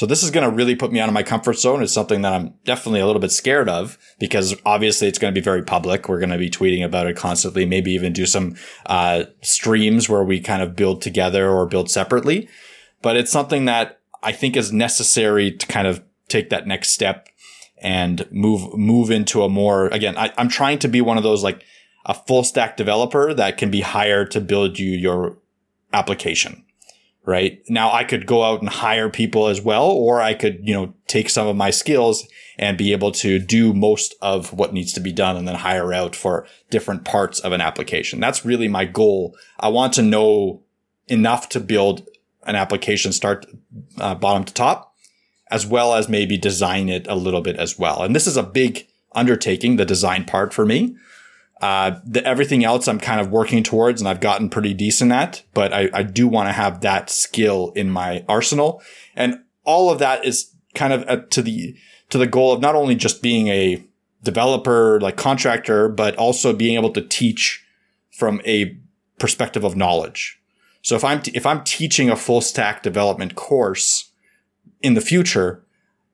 so this is going to really put me out of my comfort zone. It's something that I'm definitely a little bit scared of because obviously it's going to be very public. We're going to be tweeting about it constantly, maybe even do some uh, streams where we kind of build together or build separately. But it's something that I think is necessary to kind of take that next step and move move into a more again. I, I'm trying to be one of those like a full stack developer that can be hired to build you your application right? Now I could go out and hire people as well, or I could, you know, take some of my skills and be able to do most of what needs to be done and then hire out for different parts of an application. That's really my goal. I want to know enough to build an application start uh, bottom to top, as well as maybe design it a little bit as well. And this is a big undertaking, the design part for me. Uh, the, everything else I'm kind of working towards and I've gotten pretty decent at, but I, I do want to have that skill in my arsenal. And all of that is kind of to the, to the goal of not only just being a developer, like contractor, but also being able to teach from a perspective of knowledge. So if I'm, t- if I'm teaching a full stack development course in the future,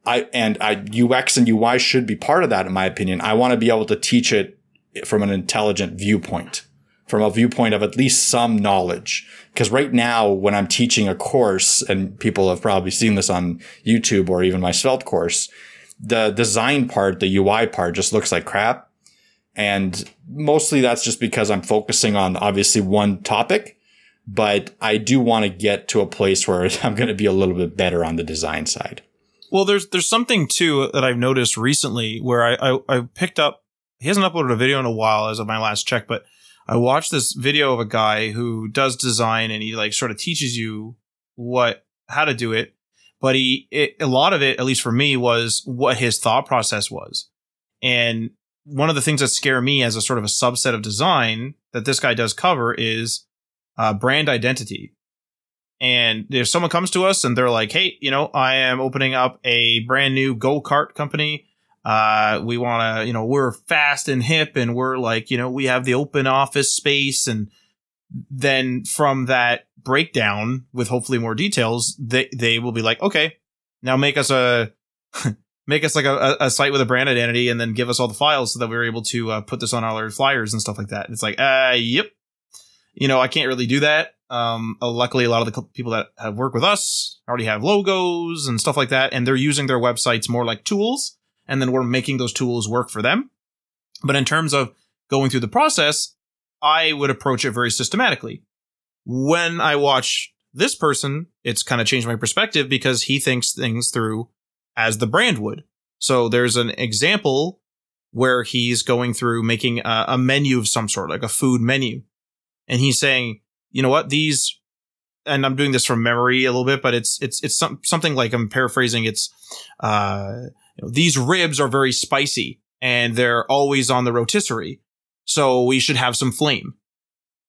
I, and I, UX and UI should be part of that, in my opinion. I want to be able to teach it from an intelligent viewpoint, from a viewpoint of at least some knowledge. Because right now, when I'm teaching a course, and people have probably seen this on YouTube or even my Svelte course, the design part, the UI part just looks like crap. And mostly that's just because I'm focusing on obviously one topic, but I do want to get to a place where I'm going to be a little bit better on the design side. Well, there's there's something too that I've noticed recently where I, I, I picked up. He hasn't uploaded a video in a while as of my last check, but I watched this video of a guy who does design and he like sort of teaches you what how to do it. But he it, a lot of it, at least for me, was what his thought process was. And one of the things that scare me as a sort of a subset of design that this guy does cover is uh, brand identity. And if someone comes to us and they're like, "Hey, you know, I am opening up a brand new go kart company. Uh, we want to, you know, we're fast and hip, and we're like, you know, we have the open office space." And then from that breakdown, with hopefully more details, they they will be like, "Okay, now make us a." make us like a, a site with a brand identity and then give us all the files so that we are able to uh, put this on all our flyers and stuff like that. And it's like, uh, yep. You know, I can't really do that. Um, uh, luckily, a lot of the people that have worked with us already have logos and stuff like that, and they're using their websites more like tools, and then we're making those tools work for them. But in terms of going through the process, I would approach it very systematically. When I watch this person, it's kind of changed my perspective because he thinks things through as the brand would. So there's an example where he's going through making a, a menu of some sort, like a food menu. And he's saying, you know what, these, and I'm doing this from memory a little bit, but it's, it's, it's some, something like I'm paraphrasing. It's, uh, you know, these ribs are very spicy and they're always on the rotisserie. So we should have some flame.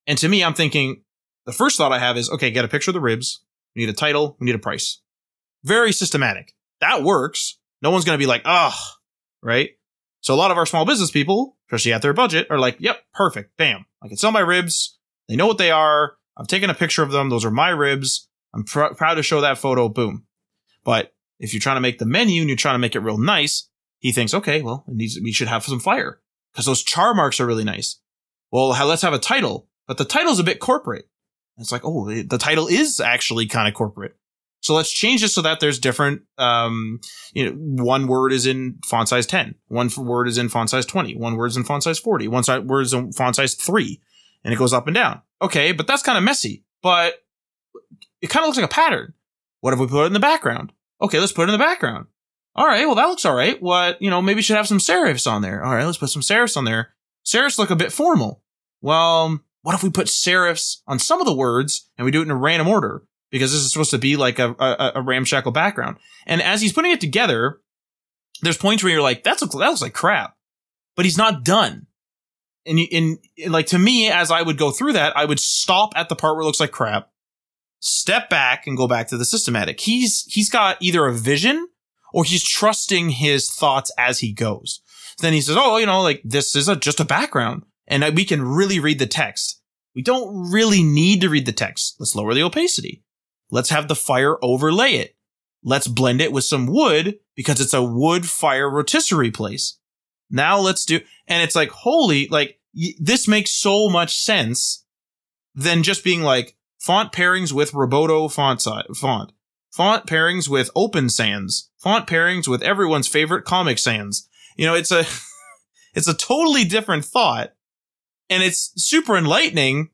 And to me, I'm thinking the first thought I have is, okay, get a picture of the ribs. We need a title. We need a price. Very systematic that works. No one's going to be like, ah, right? So a lot of our small business people, especially at their budget, are like, yep, perfect. Bam. I can sell my ribs. They know what they are. I've taken a picture of them. Those are my ribs. I'm pr- proud to show that photo. Boom. But if you're trying to make the menu and you're trying to make it real nice, he thinks, okay, well, it needs, we should have some fire because those char marks are really nice. Well, let's have a title, but the title's a bit corporate. It's like, oh, the title is actually kind of corporate. So let's change it so that there's different, um, you know, one word is in font size 10, one word is in font size 20, one word is in font size 40, one word is in font size 3, and it goes up and down. Okay, but that's kind of messy, but it kind of looks like a pattern. What if we put it in the background? Okay, let's put it in the background. All right, well, that looks all right. What, you know, maybe should have some serifs on there. All right, let's put some serifs on there. Serifs look a bit formal. Well, what if we put serifs on some of the words and we do it in a random order? because this is supposed to be like a, a, a ramshackle background. And as he's putting it together, there's points where you're like, that's that looks like crap, but he's not done. And in like to me, as I would go through that, I would stop at the part where it looks like crap, step back, and go back to the systematic. He's he's got either a vision or he's trusting his thoughts as he goes. Then he says, "Oh, you know, like this is a, just a background, and we can really read the text. We don't really need to read the text. Let's lower the opacity. Let's have the fire overlay it. Let's blend it with some wood because it's a wood fire rotisserie place. Now let's do, and it's like, holy, like y- this makes so much sense than just being like font pairings with Roboto font size, font, font pairings with Open Sans, font pairings with everyone's favorite Comic Sans. You know, it's a, it's a totally different thought and it's super enlightening,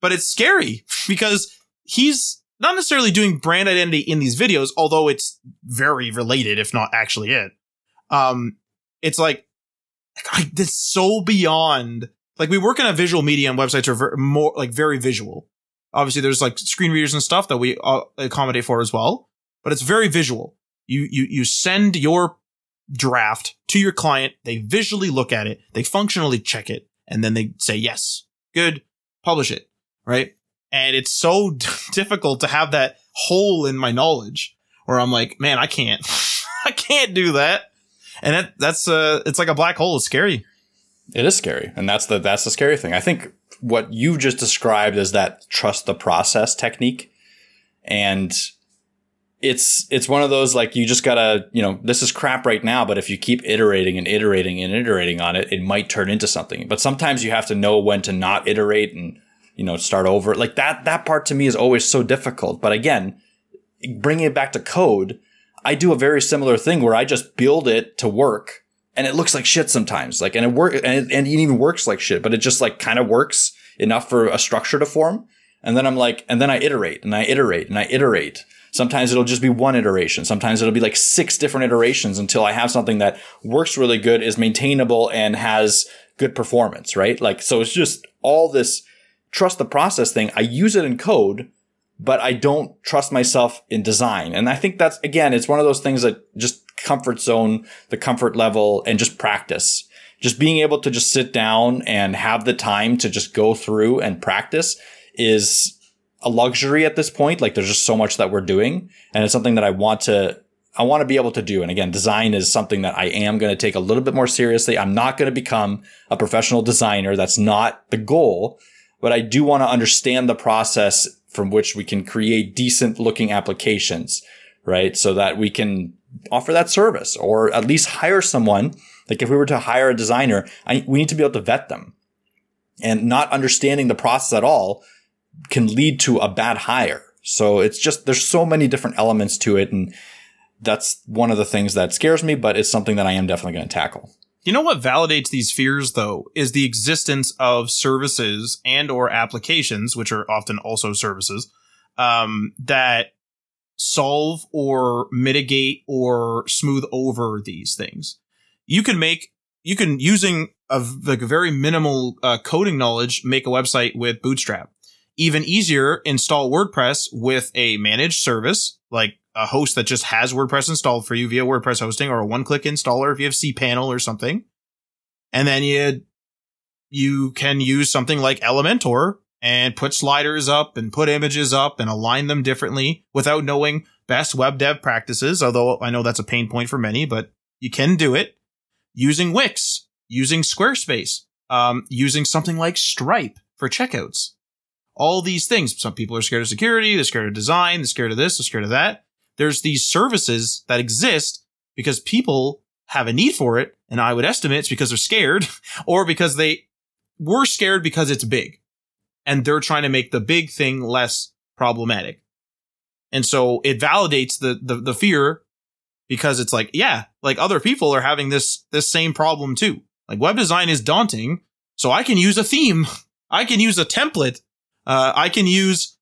but it's scary because he's not necessarily doing brand identity in these videos, although it's very related, if not actually it. Um, it's like, like this so beyond. Like we work in a visual medium. Websites are ver- more like very visual. Obviously, there's like screen readers and stuff that we uh, accommodate for as well, but it's very visual. You you you send your draft to your client. They visually look at it. They functionally check it, and then they say yes, good, publish it. Right and it's so difficult to have that hole in my knowledge where I'm like, man, I can't, I can't do that. And that, that's, uh, it's like a black hole. It's scary. It is scary. And that's the, that's the scary thing. I think what you just described is that trust the process technique. And it's it's one of those like you just gotta you know this is crap right now but if you keep iterating and iterating and iterating on it it might turn into something but sometimes you have to know when to not iterate and you know start over like that that part to me is always so difficult but again bringing it back to code i do a very similar thing where i just build it to work and it looks like shit sometimes like and it work and it, and it even works like shit but it just like kind of works enough for a structure to form and then i'm like and then i iterate and i iterate and i iterate Sometimes it'll just be one iteration. Sometimes it'll be like six different iterations until I have something that works really good, is maintainable and has good performance, right? Like, so it's just all this trust the process thing. I use it in code, but I don't trust myself in design. And I think that's, again, it's one of those things that just comfort zone, the comfort level and just practice. Just being able to just sit down and have the time to just go through and practice is a luxury at this point. Like there's just so much that we're doing and it's something that I want to, I want to be able to do. And again, design is something that I am going to take a little bit more seriously. I'm not going to become a professional designer. That's not the goal, but I do want to understand the process from which we can create decent looking applications, right? So that we can offer that service or at least hire someone. Like if we were to hire a designer, I, we need to be able to vet them and not understanding the process at all can lead to a bad hire. So it's just, there's so many different elements to it. And that's one of the things that scares me, but it's something that I am definitely going to tackle. You know what validates these fears though is the existence of services and or applications, which are often also services, um, that solve or mitigate or smooth over these things. You can make, you can using a like very minimal uh, coding knowledge make a website with Bootstrap even easier, install WordPress with a managed service, like a host that just has WordPress installed for you via WordPress hosting or a one click installer if you have cPanel or something. And then you, you can use something like Elementor and put sliders up and put images up and align them differently without knowing best web dev practices. Although I know that's a pain point for many, but you can do it using Wix, using Squarespace, um, using something like Stripe for checkouts all these things. Some people are scared of security, they're scared of design, they're scared of this, they're scared of that. There's these services that exist because people have a need for it. And I would estimate it's because they're scared or because they were scared because it's big and they're trying to make the big thing less problematic. And so it validates the, the, the fear because it's like, yeah, like other people are having this, this same problem too. Like web design is daunting. So I can use a theme. I can use a template uh, I can use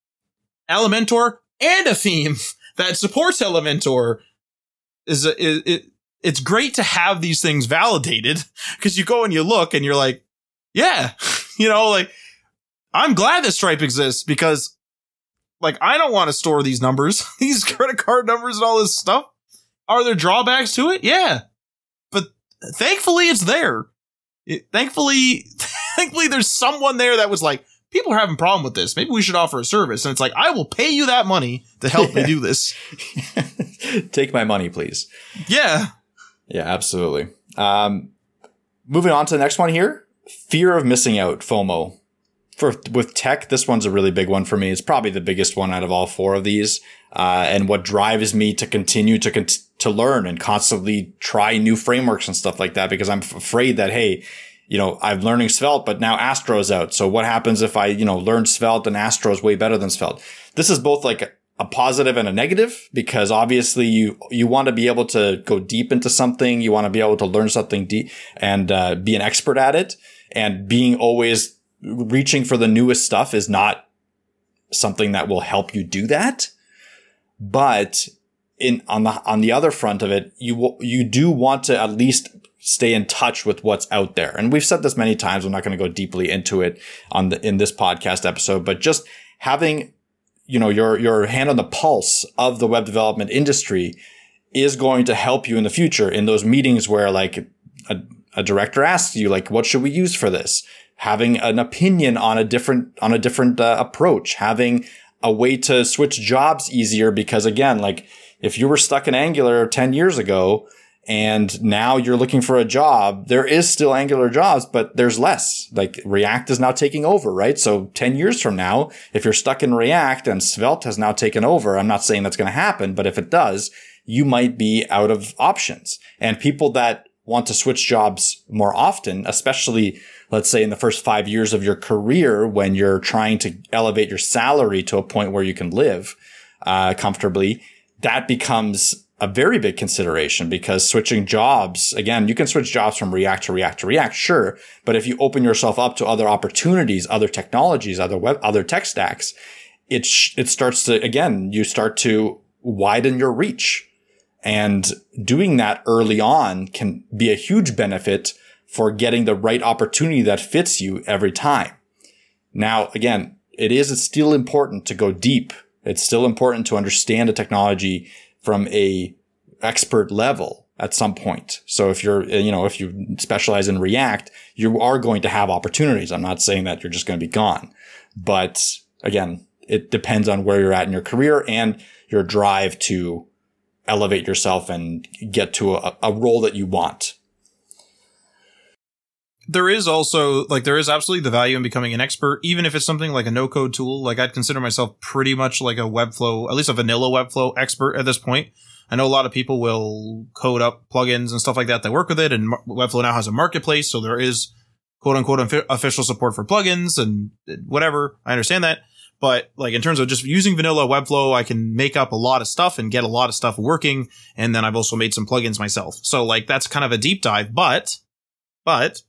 Elementor and a theme that supports Elementor. Is, is it, it's great to have these things validated because you go and you look and you're like, yeah, you know, like I'm glad that Stripe exists because like I don't want to store these numbers, these credit card numbers and all this stuff. Are there drawbacks to it? Yeah. But thankfully it's there. It, thankfully, thankfully there's someone there that was like, people are having a problem with this. Maybe we should offer a service. And it's like, I will pay you that money to help me do this. Take my money, please. Yeah. Yeah, absolutely. Um, moving on to the next one here. Fear of missing out, FOMO. For with tech, this one's a really big one for me. It's probably the biggest one out of all four of these. Uh, and what drives me to continue to con- to learn and constantly try new frameworks and stuff like that because I'm afraid that hey, you know, I'm learning Svelte, but now Astro is out. So what happens if I, you know, learn Svelte and Astro is way better than Svelte? This is both like a positive and a negative because obviously you, you want to be able to go deep into something. You want to be able to learn something deep and uh, be an expert at it. And being always reaching for the newest stuff is not something that will help you do that. But in on the on the other front of it, you you do want to at least stay in touch with what's out there. And we've said this many times. I'm not going to go deeply into it on the, in this podcast episode, but just having, you know, your, your hand on the pulse of the web development industry is going to help you in the future in those meetings where like a, a director asks you, like, what should we use for this? Having an opinion on a different, on a different uh, approach, having a way to switch jobs easier because again, like if you were stuck in Angular 10 years ago, and now you're looking for a job, there is still Angular jobs, but there's less. Like React is now taking over, right? So 10 years from now, if you're stuck in React and Svelte has now taken over, I'm not saying that's going to happen, but if it does, you might be out of options. And people that want to switch jobs more often, especially let's say in the first five years of your career when you're trying to elevate your salary to a point where you can live uh, comfortably, that becomes a very big consideration because switching jobs, again, you can switch jobs from React to React to React, sure. But if you open yourself up to other opportunities, other technologies, other web, other tech stacks, it, sh- it starts to, again, you start to widen your reach. And doing that early on can be a huge benefit for getting the right opportunity that fits you every time. Now, again, it is still important to go deep. It's still important to understand the technology from a expert level at some point. So if you're, you know, if you specialize in React, you are going to have opportunities. I'm not saying that you're just going to be gone, but again, it depends on where you're at in your career and your drive to elevate yourself and get to a, a role that you want. There is also like there is absolutely the value in becoming an expert, even if it's something like a no code tool. Like I'd consider myself pretty much like a Webflow, at least a vanilla Webflow expert at this point. I know a lot of people will code up plugins and stuff like that that work with it, and Webflow now has a marketplace, so there is quote unquote official support for plugins and whatever. I understand that. But like in terms of just using vanilla Webflow, I can make up a lot of stuff and get a lot of stuff working. And then I've also made some plugins myself. So like that's kind of a deep dive, but, but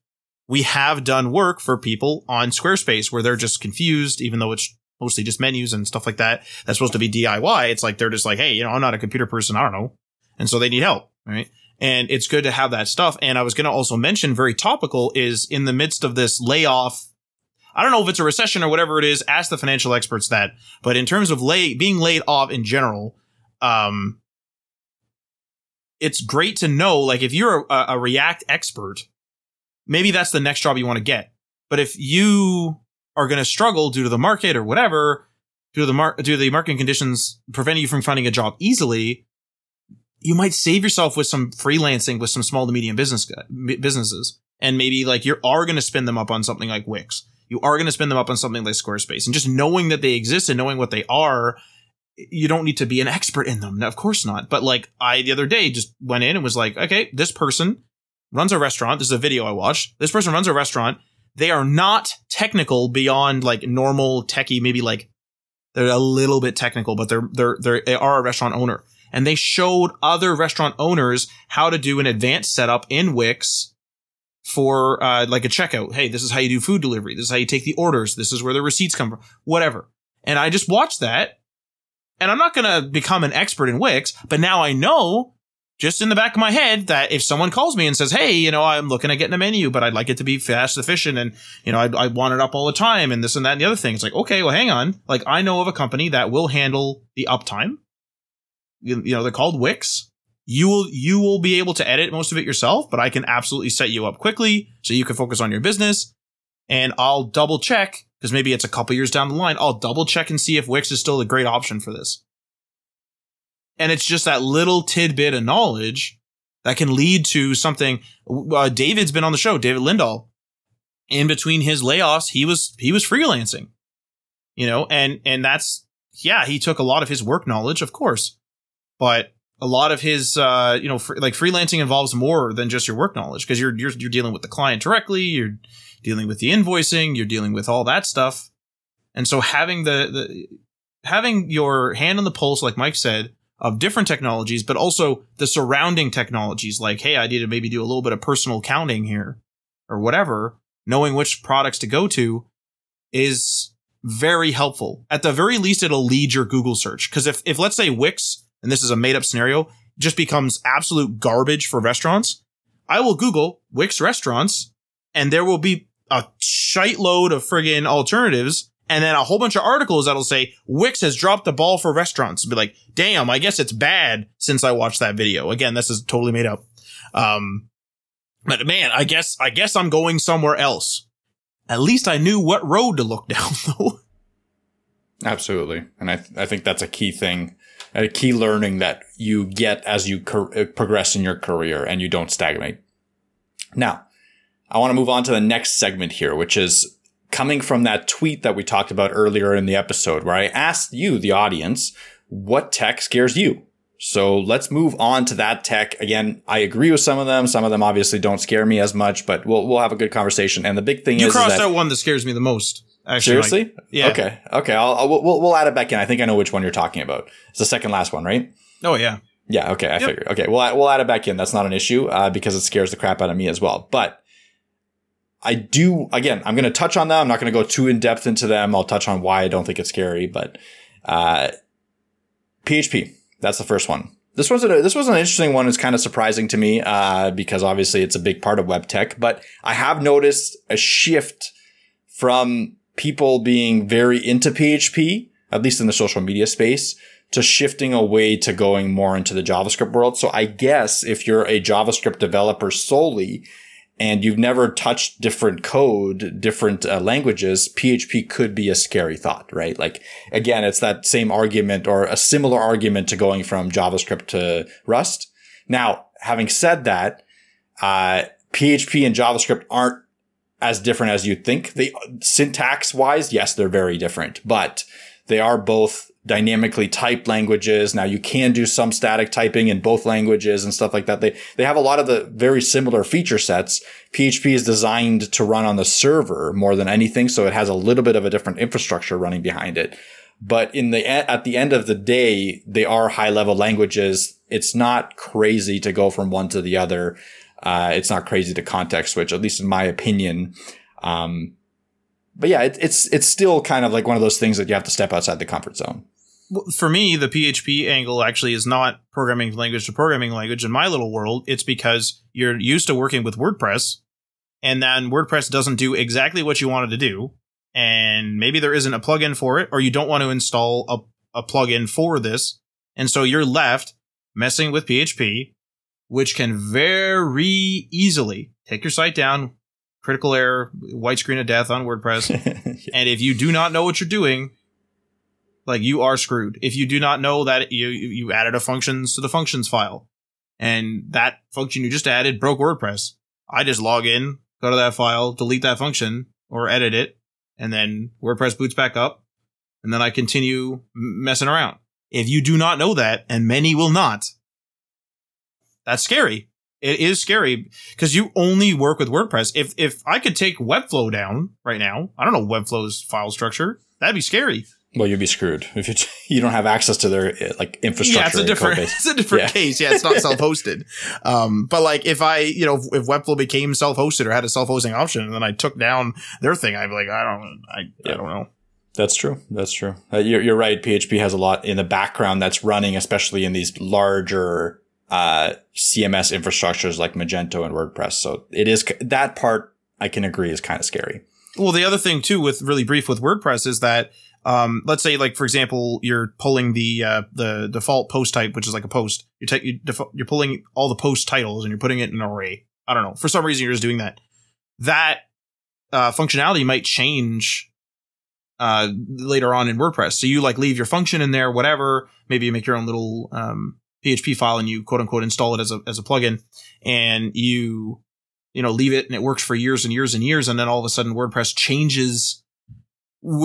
we have done work for people on Squarespace where they're just confused, even though it's mostly just menus and stuff like that. That's supposed to be DIY. It's like they're just like, Hey, you know, I'm not a computer person. I don't know. And so they need help. Right. And it's good to have that stuff. And I was going to also mention very topical is in the midst of this layoff I don't know if it's a recession or whatever it is. Ask the financial experts that. But in terms of lay, being laid off in general, um, it's great to know, like, if you're a, a React expert, maybe that's the next job you want to get. But if you are going to struggle due to the market or whatever, due to the mar- due to the marketing conditions preventing you from finding a job easily, you might save yourself with some freelancing with some small to medium business businesses, and maybe like you are going to spin them up on something like Wix you are going to spin them up on something like Squarespace. And just knowing that they exist and knowing what they are, you don't need to be an expert in them. Now, of course not. But like I the other day just went in and was like, okay, this person runs a restaurant. This is a video I watched. This person runs a restaurant. They are not technical beyond like normal techie, maybe like they're a little bit technical, but they're, they're, they're, they are a restaurant owner. And they showed other restaurant owners how to do an advanced setup in Wix for uh, like a checkout. Hey, this is how you do food delivery. This is how you take the orders. This is where the receipts come from. Whatever. And I just watched that, and I'm not gonna become an expert in Wix, but now I know just in the back of my head that if someone calls me and says, Hey, you know, I'm looking at getting a menu, but I'd like it to be fast, efficient, and, you know, I, I want it up all the time and this and that and the other thing. It's like, okay, well, hang on. Like, I know of a company that will handle the uptime. You, you know, they're called Wix you will you will be able to edit most of it yourself, but I can absolutely set you up quickly so you can focus on your business. And I'll double check because maybe it's a couple years down the line. I'll double check and see if Wix is still a great option for this. And it's just that little tidbit of knowledge that can lead to something. Uh, David's been on the show, David Lindahl. In between his layoffs, he was he was freelancing, you know, and and that's yeah, he took a lot of his work knowledge, of course, but a lot of his uh, you know fr- like freelancing involves more than just your work knowledge because you're, you're you're dealing with the client directly you're dealing with the invoicing you're dealing with all that stuff and so having the the having your hand on the pulse like mike said of different technologies but also the surrounding technologies like hey i need to maybe do a little bit of personal counting here or whatever knowing which products to go to is very helpful. At the very least it'll lead your google search. Because if, if let's say wix and this is a made up scenario, just becomes absolute garbage for restaurants, I will Google Wix restaurants and there will be a shite load of friggin' alternatives and then a whole bunch of articles that'll say Wix has dropped the ball for restaurants. Be like, damn, I guess it's bad since I watched that video. Again, this is totally made up. Um, but man, I guess, I guess I'm going somewhere else. At least I knew what road to look down though. Absolutely. And I, th- I think that's a key thing a key learning that you get as you cur- progress in your career and you don't stagnate. Now, I want to move on to the next segment here, which is coming from that tweet that we talked about earlier in the episode, where I asked you, the audience, what tech scares you? So let's move on to that tech. Again, I agree with some of them. Some of them obviously don't scare me as much, but we'll we'll have a good conversation. And the big thing You is, is crossed that, out one that scares me the most. Actually, seriously, Mike. yeah. Okay, okay. I'll, I'll we'll, we'll add it back in. I think I know which one you're talking about. It's the second last one, right? Oh yeah. Yeah. Okay. I figured. Okay. We'll we'll add it back in. That's not an issue uh, because it scares the crap out of me as well. But I do. Again, I'm going to touch on them. I'm not going to go too in depth into them. I'll touch on why I don't think it's scary. But uh, PHP. That's the first one. This was a, this was an interesting one. It's kind of surprising to me uh, because obviously it's a big part of web tech. But I have noticed a shift from people being very into PHP, at least in the social media space, to shifting away to going more into the JavaScript world. So I guess if you're a JavaScript developer solely and you've never touched different code, different uh, languages, PHP could be a scary thought, right? Like again, it's that same argument or a similar argument to going from JavaScript to Rust. Now, having said that, uh, PHP and JavaScript aren't as different as you think. They syntax wise, yes, they're very different, but they are both dynamically typed languages. Now you can do some static typing in both languages and stuff like that. They, they have a lot of the very similar feature sets. PHP is designed to run on the server more than anything. So it has a little bit of a different infrastructure running behind it. But in the, at the end of the day, they are high level languages. It's not crazy to go from one to the other. Uh, it's not crazy to context switch, at least in my opinion. Um, but yeah, it, it's it's still kind of like one of those things that you have to step outside the comfort zone. For me, the PHP angle actually is not programming language to programming language. In my little world, it's because you're used to working with WordPress, and then WordPress doesn't do exactly what you wanted to do, and maybe there isn't a plugin for it, or you don't want to install a, a plugin for this, and so you're left messing with PHP, which can very easily take your site down, critical error, white screen of death on WordPress, and if you do not know what you're doing, like you are screwed if you do not know that you you added a functions to the functions file and that function you just added broke WordPress. I just log in, go to that file, delete that function or edit it, and then WordPress boots back up, and then I continue messing around. If you do not know that, and many will not, that's scary. It is scary because you only work with WordPress. If if I could take Webflow down right now, I don't know Webflow's file structure. That'd be scary. Well, you'd be screwed if you you don't have access to their uh, like infrastructure. Yeah, it's a different it's a different Yeah. case. Yeah, it's not self-hosted. Um, but like if I, you know, if Webflow became self-hosted or had a self-hosting option, and then I took down their thing, I'd be like, I don't, I, Yeah. I don't know. That's true. That's true. Uh, you're, you're right. PHP has a lot in the background that's running, especially in these larger uh, CMS infrastructures like Magento and WordPress. So it is that part I can agree is kind of scary. Well, the other thing too, with really brief with WordPress, is that um, let's say, like for example, you're pulling the uh, the default post type, which is like a post. you're take you defa- you're pulling all the post titles and you're putting it in an array. I don't know. For some reason, you're just doing that. That uh, functionality might change uh, later on in WordPress. So you like leave your function in there, whatever. Maybe you make your own little um, PHP file and you quote unquote install it as a as a plugin, and you you know leave it and it works for years and years and years, and then all of a sudden WordPress changes.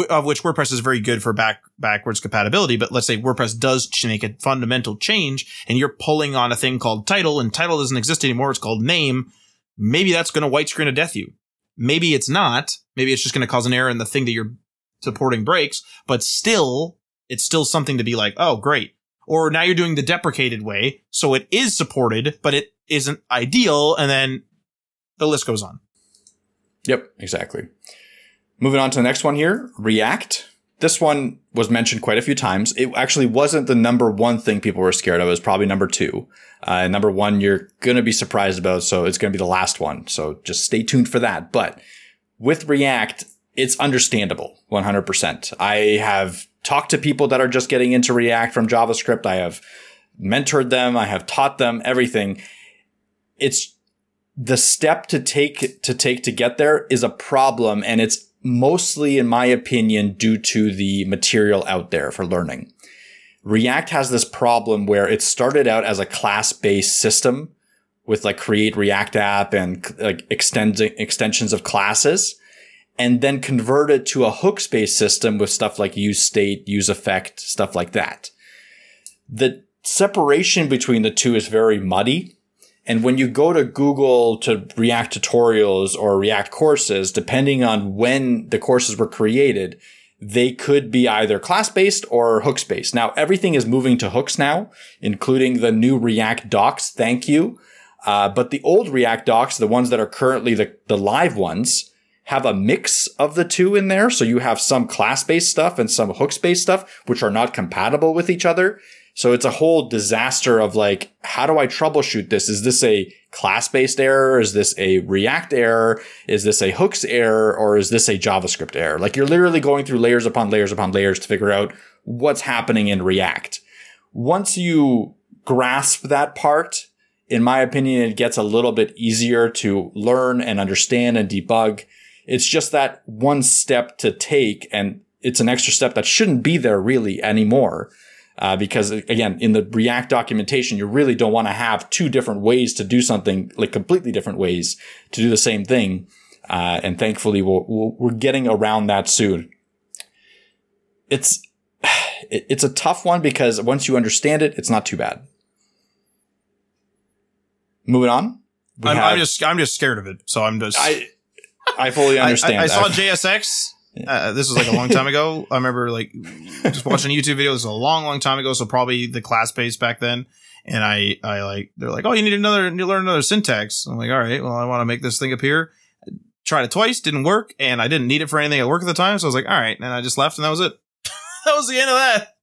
Of which WordPress is very good for back backwards compatibility, but let's say WordPress does make a fundamental change, and you're pulling on a thing called title, and title doesn't exist anymore. It's called name. Maybe that's going to white screen of death you. Maybe it's not. Maybe it's just going to cause an error in the thing that you're supporting breaks, but still, it's still something to be like, oh, great. Or now you're doing the deprecated way, so it is supported, but it isn't ideal, and then the list goes on. Yep, exactly. Moving on to the next one here, React. This one was mentioned quite a few times. It actually wasn't the number one thing people were scared of. It was probably number two. Uh, number one, you're going to be surprised about. So it's going to be the last one. So just stay tuned for that. But with React, it's understandable 100%. I have talked to people that are just getting into React from JavaScript. I have mentored them. I have taught them everything. It's the step to take to take to get there is a problem and it's mostly in my opinion due to the material out there for learning React has this problem where it started out as a class based system with like create React app and like extending extensions of classes and then converted to a hooks based system with stuff like use state, use effect, stuff like that. The separation between the two is very muddy. And when you go to Google to React tutorials or React courses, depending on when the courses were created, they could be either class based or hooks based. Now everything is moving to hooks now, including the new React docs. Thank you. Uh, but the old React docs, the ones that are currently the, the live ones, have a mix of the two in there. So you have some class based stuff and some hooks based stuff, which are not compatible with each other. So it's a whole disaster of like, how do I troubleshoot this? Is this a class based error? Is this a React error? Is this a hooks error? Or is this a JavaScript error? Like you're literally going through layers upon layers upon layers to figure out what's happening in React. Once you grasp that part, in my opinion, it gets a little bit easier to learn and understand and debug. It's just that one step to take and it's an extra step that shouldn't be there really anymore. Uh, because again, in the React documentation, you really don't want to have two different ways to do something, like completely different ways to do the same thing. Uh, and thankfully, we we are getting around that soon. It's it's a tough one because once you understand it, it's not too bad. Moving on. I'm, have, I'm, just I'm just scared of it, so I'm just. I I fully understand. I, I, I saw JSX. Uh, this was like a long time ago. I remember like just watching a YouTube video. This was a long, long time ago. So probably the class base back then. And I, I like, they're like, oh, you need another, you learn another syntax. I'm like, all right, well, I want to make this thing appear. Tried it twice, didn't work, and I didn't need it for anything at work at the time. So I was like, all right, and I just left, and that was it. that was the end of that.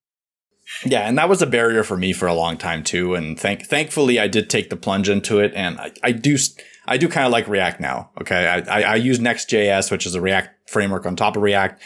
Yeah, and that was a barrier for me for a long time too. And thank thankfully I did take the plunge into it, and I, I do I do kind of like React now. Okay, I, I, I use Next.js, which is a React framework on top of React.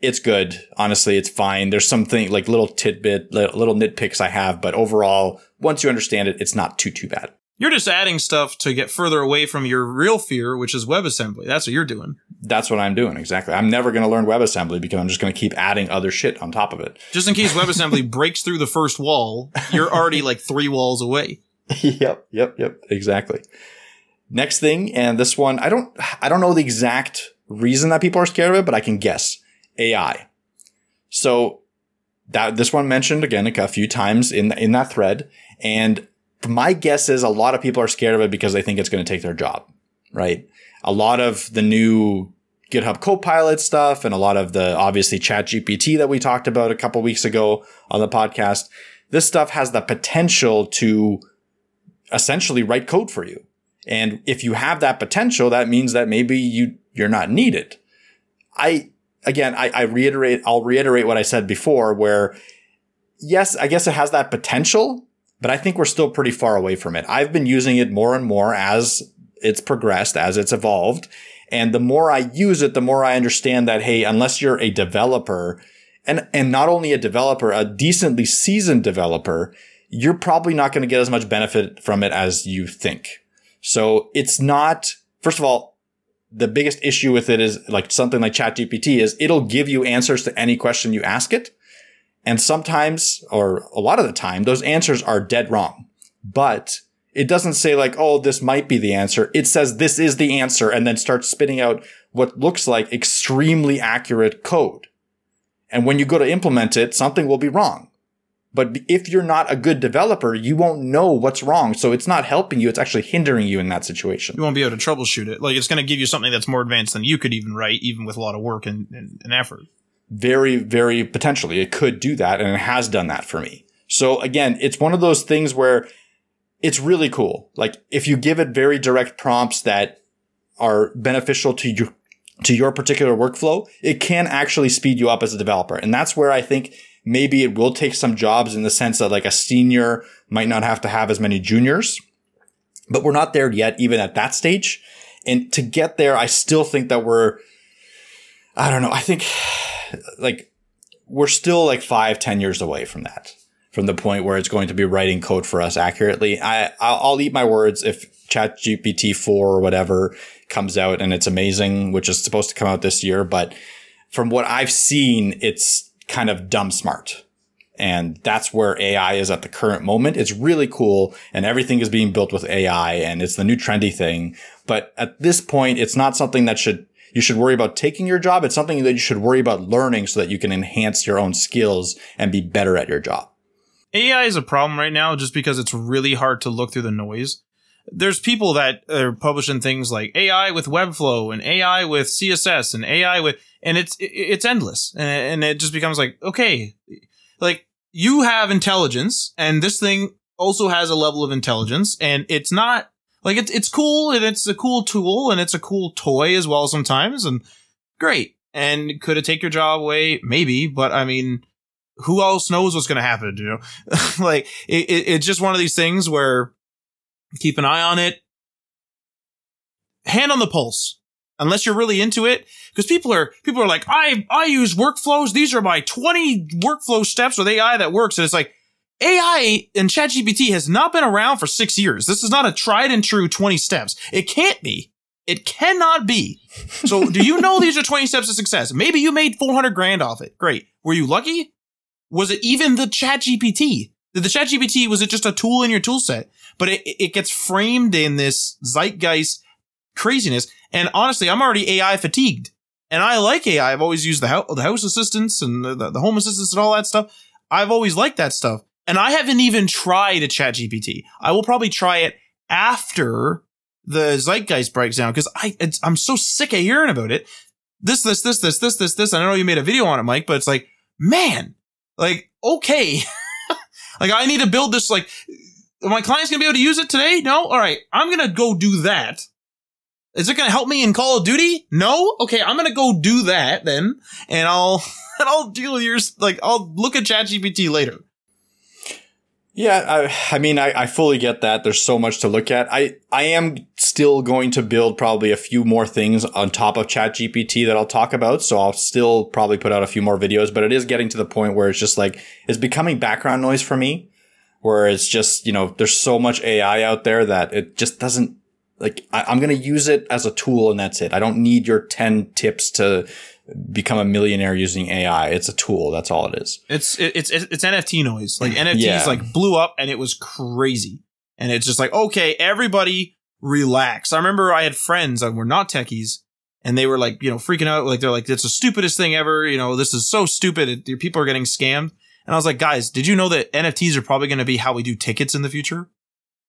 It's good. Honestly, it's fine. There's something like little tidbit, little nitpicks I have, but overall, once you understand it, it's not too too bad. You're just adding stuff to get further away from your real fear, which is WebAssembly. That's what you're doing. That's what I'm doing. Exactly. I'm never going to learn WebAssembly because I'm just going to keep adding other shit on top of it. Just in case WebAssembly breaks through the first wall, you're already like three walls away. yep. Yep. Yep. Exactly. Next thing, and this one, I don't, I don't know the exact reason that people are scared of it, but I can guess AI. So that this one mentioned again a few times in in that thread, and my guess is a lot of people are scared of it because they think it's going to take their job, right? A lot of the new GitHub Copilot stuff and a lot of the obviously Chat GPT that we talked about a couple weeks ago on the podcast. This stuff has the potential to essentially write code for you. And if you have that potential, that means that maybe you, you're not needed. I, again, I, I reiterate, I'll reiterate what I said before where yes, I guess it has that potential, but I think we're still pretty far away from it. I've been using it more and more as it's progressed, as it's evolved. And the more I use it, the more I understand that, hey, unless you're a developer and, and not only a developer, a decently seasoned developer, you're probably not going to get as much benefit from it as you think. So it's not, first of all, the biggest issue with it is like something like ChatGPT is it'll give you answers to any question you ask it. And sometimes, or a lot of the time, those answers are dead wrong. But it doesn't say like, oh, this might be the answer. It says this is the answer and then starts spitting out what looks like extremely accurate code. And when you go to implement it, something will be wrong. But if you're not a good developer, you won't know what's wrong. So it's not helping you. It's actually hindering you in that situation. You won't be able to troubleshoot it. Like it's going to give you something that's more advanced than you could even write, even with a lot of work and, and, and effort very, very potentially it could do that. And it has done that for me. So again, it's one of those things where it's really cool. Like if you give it very direct prompts that are beneficial to you, to your particular workflow, it can actually speed you up as a developer. And that's where I think maybe it will take some jobs in the sense that like a senior might not have to have as many juniors, but we're not there yet, even at that stage. And to get there, I still think that we're, I don't know. I think like we're still like five, ten years away from that, from the point where it's going to be writing code for us accurately. I, I'll eat my words if Chat GPT four or whatever comes out and it's amazing, which is supposed to come out this year. But from what I've seen, it's kind of dumb smart. And that's where AI is at the current moment. It's really cool and everything is being built with AI and it's the new trendy thing. But at this point, it's not something that should, you should worry about taking your job. It's something that you should worry about learning so that you can enhance your own skills and be better at your job. AI is a problem right now just because it's really hard to look through the noise. There's people that are publishing things like AI with Webflow and AI with CSS and AI with, and it's it's endless, and it just becomes like okay, like you have intelligence, and this thing also has a level of intelligence, and it's not like it's it's cool and it's a cool tool and it's a cool toy as well sometimes, and great. And could it take your job away? Maybe, but I mean, who else knows what's going to happen? You know, like it, it, it's just one of these things where keep an eye on it. Hand on the pulse, unless you're really into it, because people are people are like, I I use workflows. These are my 20 workflow steps with AI that works, and it's like AI and ChatGPT has not been around for six years. This is not a tried and true 20 steps. It can't be. It cannot be. So, do you know these are 20 steps to success? Maybe you made 400 grand off it. Great. Were you lucky? Was it even the ChatGPT? The ChatGPT, was it just a tool in your tool set? But it, it gets framed in this zeitgeist craziness. And honestly, I'm already AI fatigued. And I like AI. I've always used the, house, the house assistants and the, the home assistants and all that stuff. I've always liked that stuff. And I haven't even tried a ChatGPT. I will probably try it after the zeitgeist breaks down because I, I'm so sick of hearing about it. This, this, this, this, this, this, this. I know you made a video on it, Mike, but it's like, man, like, okay. like I need to build this, like, my client's gonna be able to use it today? No? Alright, I'm gonna go do that. Is it gonna help me in Call of Duty? No? Okay, I'm gonna go do that then, and I'll, and I'll deal with yours, like, I'll look at ChatGPT later. Yeah, I, I mean, I, I fully get that. There's so much to look at. I, I am still going to build probably a few more things on top of ChatGPT that I'll talk about. So I'll still probably put out a few more videos, but it is getting to the point where it's just like, it's becoming background noise for me, where it's just, you know, there's so much AI out there that it just doesn't, like, I, am going to use it as a tool and that's it. I don't need your 10 tips to become a millionaire using AI. It's a tool. That's all it is. It's it's it's NFT noise. Like NFTs yeah. like blew up and it was crazy. And it's just like, okay, everybody relax. I remember I had friends that were not techies and they were like, you know, freaking out. Like they're like, it's the stupidest thing ever. You know, this is so stupid. It, people are getting scammed. And I was like, guys, did you know that NFTs are probably going to be how we do tickets in the future?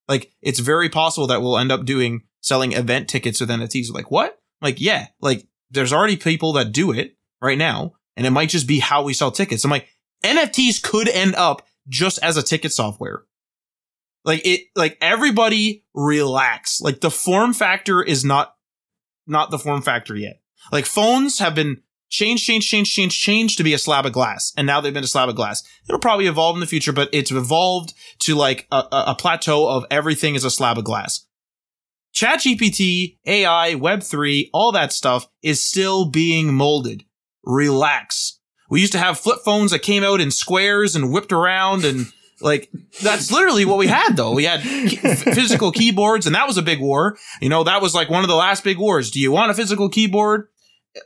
Like it's very possible that we'll end up doing selling event tickets with NFTs. Like what? Like, yeah, like there's already people that do it right now, and it might just be how we sell tickets. I'm like, NFTs could end up just as a ticket software. Like it, like everybody relax. Like the form factor is not, not the form factor yet. Like phones have been changed, changed, changed, changed, changed to be a slab of glass. And now they've been a slab of glass. It'll probably evolve in the future, but it's evolved to like a, a plateau of everything is a slab of glass. ChatGPT, AI, Web3, all that stuff is still being molded. Relax. We used to have flip phones that came out in squares and whipped around and like that's literally what we had though. We had physical keyboards and that was a big war. You know, that was like one of the last big wars. Do you want a physical keyboard?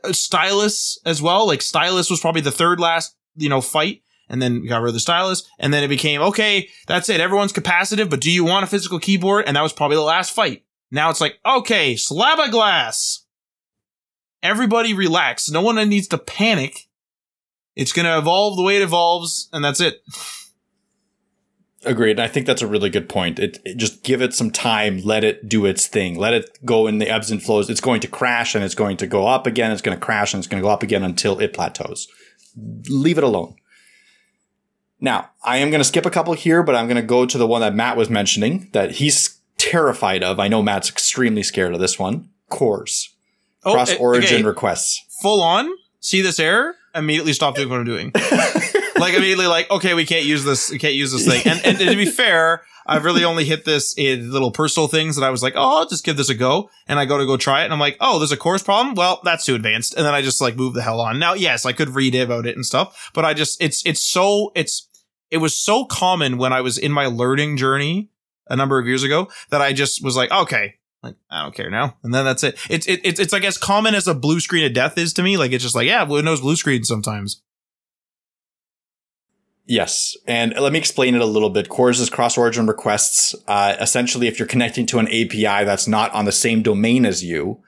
A stylus as well. Like stylus was probably the third last, you know, fight. And then we got rid of the stylus. And then it became, okay, that's it. Everyone's capacitive, but do you want a physical keyboard? And that was probably the last fight. Now it's like, okay, slab of glass. Everybody relax. No one needs to panic. It's going to evolve the way it evolves, and that's it. Agreed. I think that's a really good point. It, it, just give it some time, let it do its thing, let it go in the ebbs and flows. It's going to crash and it's going to go up again. It's going to crash and it's going to go up again until it plateaus. Leave it alone. Now, I am going to skip a couple here, but I'm going to go to the one that Matt was mentioning that he's terrified of. I know Matt's extremely scared of this one. CORS. Oh, Cross eh, origin okay. requests. Full on. See this error? Immediately stop doing what I'm doing. like immediately like, okay, we can't use this, we can't use this thing. And, and, to be fair, I've really only hit this in little personal things that I was like, oh, I'll just give this a go. And I go to go try it and I'm like, oh, there's a CORS problem. Well, that's too advanced. And then I just like move the hell on. Now, yes, I could read about it and stuff, but I just, it's, it's so, it's, it was so common when I was in my learning journey a number of years ago that I just was like, okay, like I don't care now, and then that's it. It's it, it's it's like as common as a blue screen of death is to me. Like it's just like yeah, Windows blue screen sometimes. Yes, and let me explain it a little bit. CORS is cross-origin requests. Uh, essentially, if you're connecting to an API that's not on the same domain as you,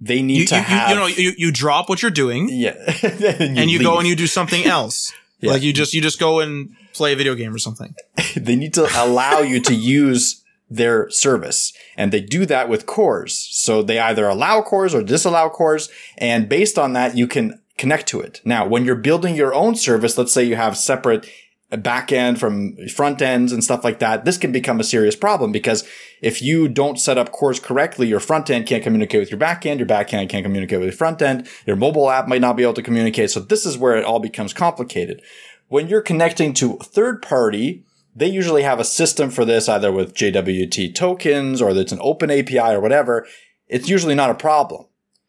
they need You, to you, you- have. you know, you, you drop what you're doing yeah, and and you go and you do something else. Yeah. Like you just you just go and play a video game or something. they need to allow you to use their service. And they do that with CORS. So they either allow CORS or disallow CORS. And based on that, you can connect to it. Now, when you're building your own service, let's say you have separate back end from front ends and stuff like that, this can become a serious problem because if you don't set up CORS correctly, your front end can't communicate with your back end, your back end can't communicate with your front end, your mobile app might not be able to communicate. So this is where it all becomes complicated. When you're connecting to third party, they usually have a system for this, either with JWT tokens or it's an open API or whatever. It's usually not a problem.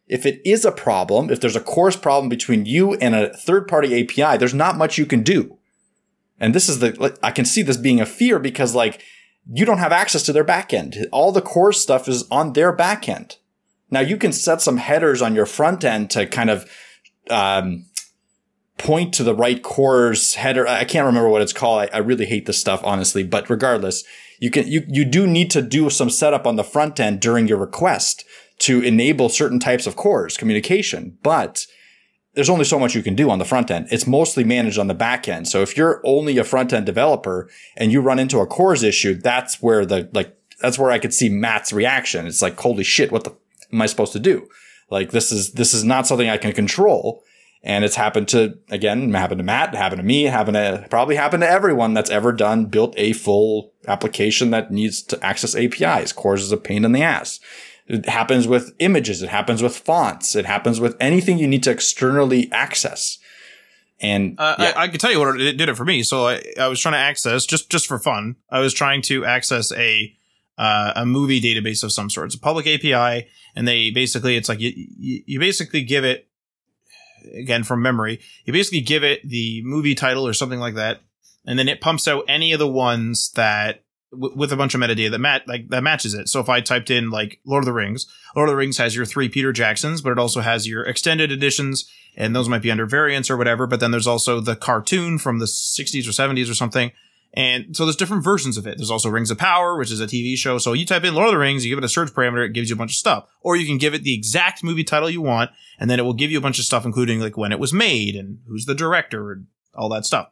If it is a problem, if there's a CORS problem between you and a third party API, there's not much you can do. And this is the, I can see this being a fear because like you don't have access to their backend. All the CORS stuff is on their backend. Now you can set some headers on your front end to kind of, um, point to the right CORS header. I can't remember what it's called. I, I really hate this stuff, honestly, but regardless, you can, you, you do need to do some setup on the front end during your request to enable certain types of CORS communication, but there's only so much you can do on the front end. It's mostly managed on the back end. So if you're only a front end developer and you run into a CORS issue, that's where the, like, that's where I could see Matt's reaction. It's like, holy shit, what the am I supposed to do? Like, this is, this is not something I can control. And it's happened to, again, happened to Matt, happened to me, happened to, probably happened to everyone that's ever done, built a full application that needs to access APIs. CORS is a pain in the ass. It happens with images. It happens with fonts. It happens with anything you need to externally access. And Uh, yeah, I, I can tell you what it did it for me. So I, I was trying to access just just for fun. I was trying to access a uh, a movie database of some sort. It's a public API, and they basically it's like you you, you basically give it again from memory. You basically give it the movie title or something like that, and then it pumps out any of the ones that w- with a bunch of metadata that mat like that matches it. So if I typed in like Lord of the Rings, Lord of the Rings has your three Peter Jacksons, but it also has your extended editions, and those might be under variants or whatever. But then there's also the cartoon from the 60s or 70s or something. And so there's different versions of it. There's also Rings of Power, which is a TV show. So you type in Lord of the Rings, you give it a search parameter, it gives you a bunch of stuff. Or you can give it the exact movie title you want, and then it will give you a bunch of stuff, including like when it was made and who's the director and all that stuff.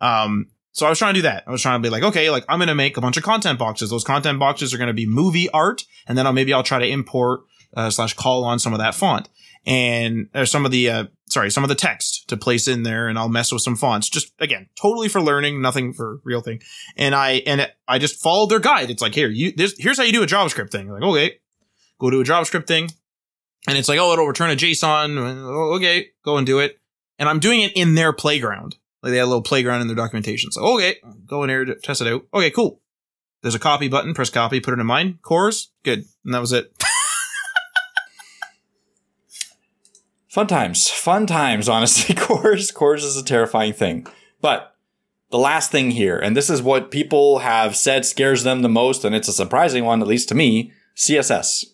Um, so I was trying to do that. I was trying to be like, okay, like I'm going to make a bunch of content boxes. Those content boxes are going to be movie art. And then I'll maybe I'll try to import, uh, slash call on some of that font and there's some of the, uh, sorry, some of the text to place in there and I'll mess with some fonts. Just again, totally for learning, nothing for real thing. And I, and I just followed their guide. It's like, here, you, this, here's how you do a JavaScript thing. Like, okay, go do a JavaScript thing. And it's like, oh, it'll return a JSON. Oh, Okay, go and do it. And I'm doing it in their playground. Like they had a little playground in their documentation. So, okay, go in here to test it out. Okay, cool. There's a copy button. Press copy, put it in mine. CORS, good. And that was it. Fun times. Fun times, honestly. CORS, CORS is a terrifying thing. But the last thing here, and this is what people have said scares them the most, and it's a surprising one, at least to me, CSS.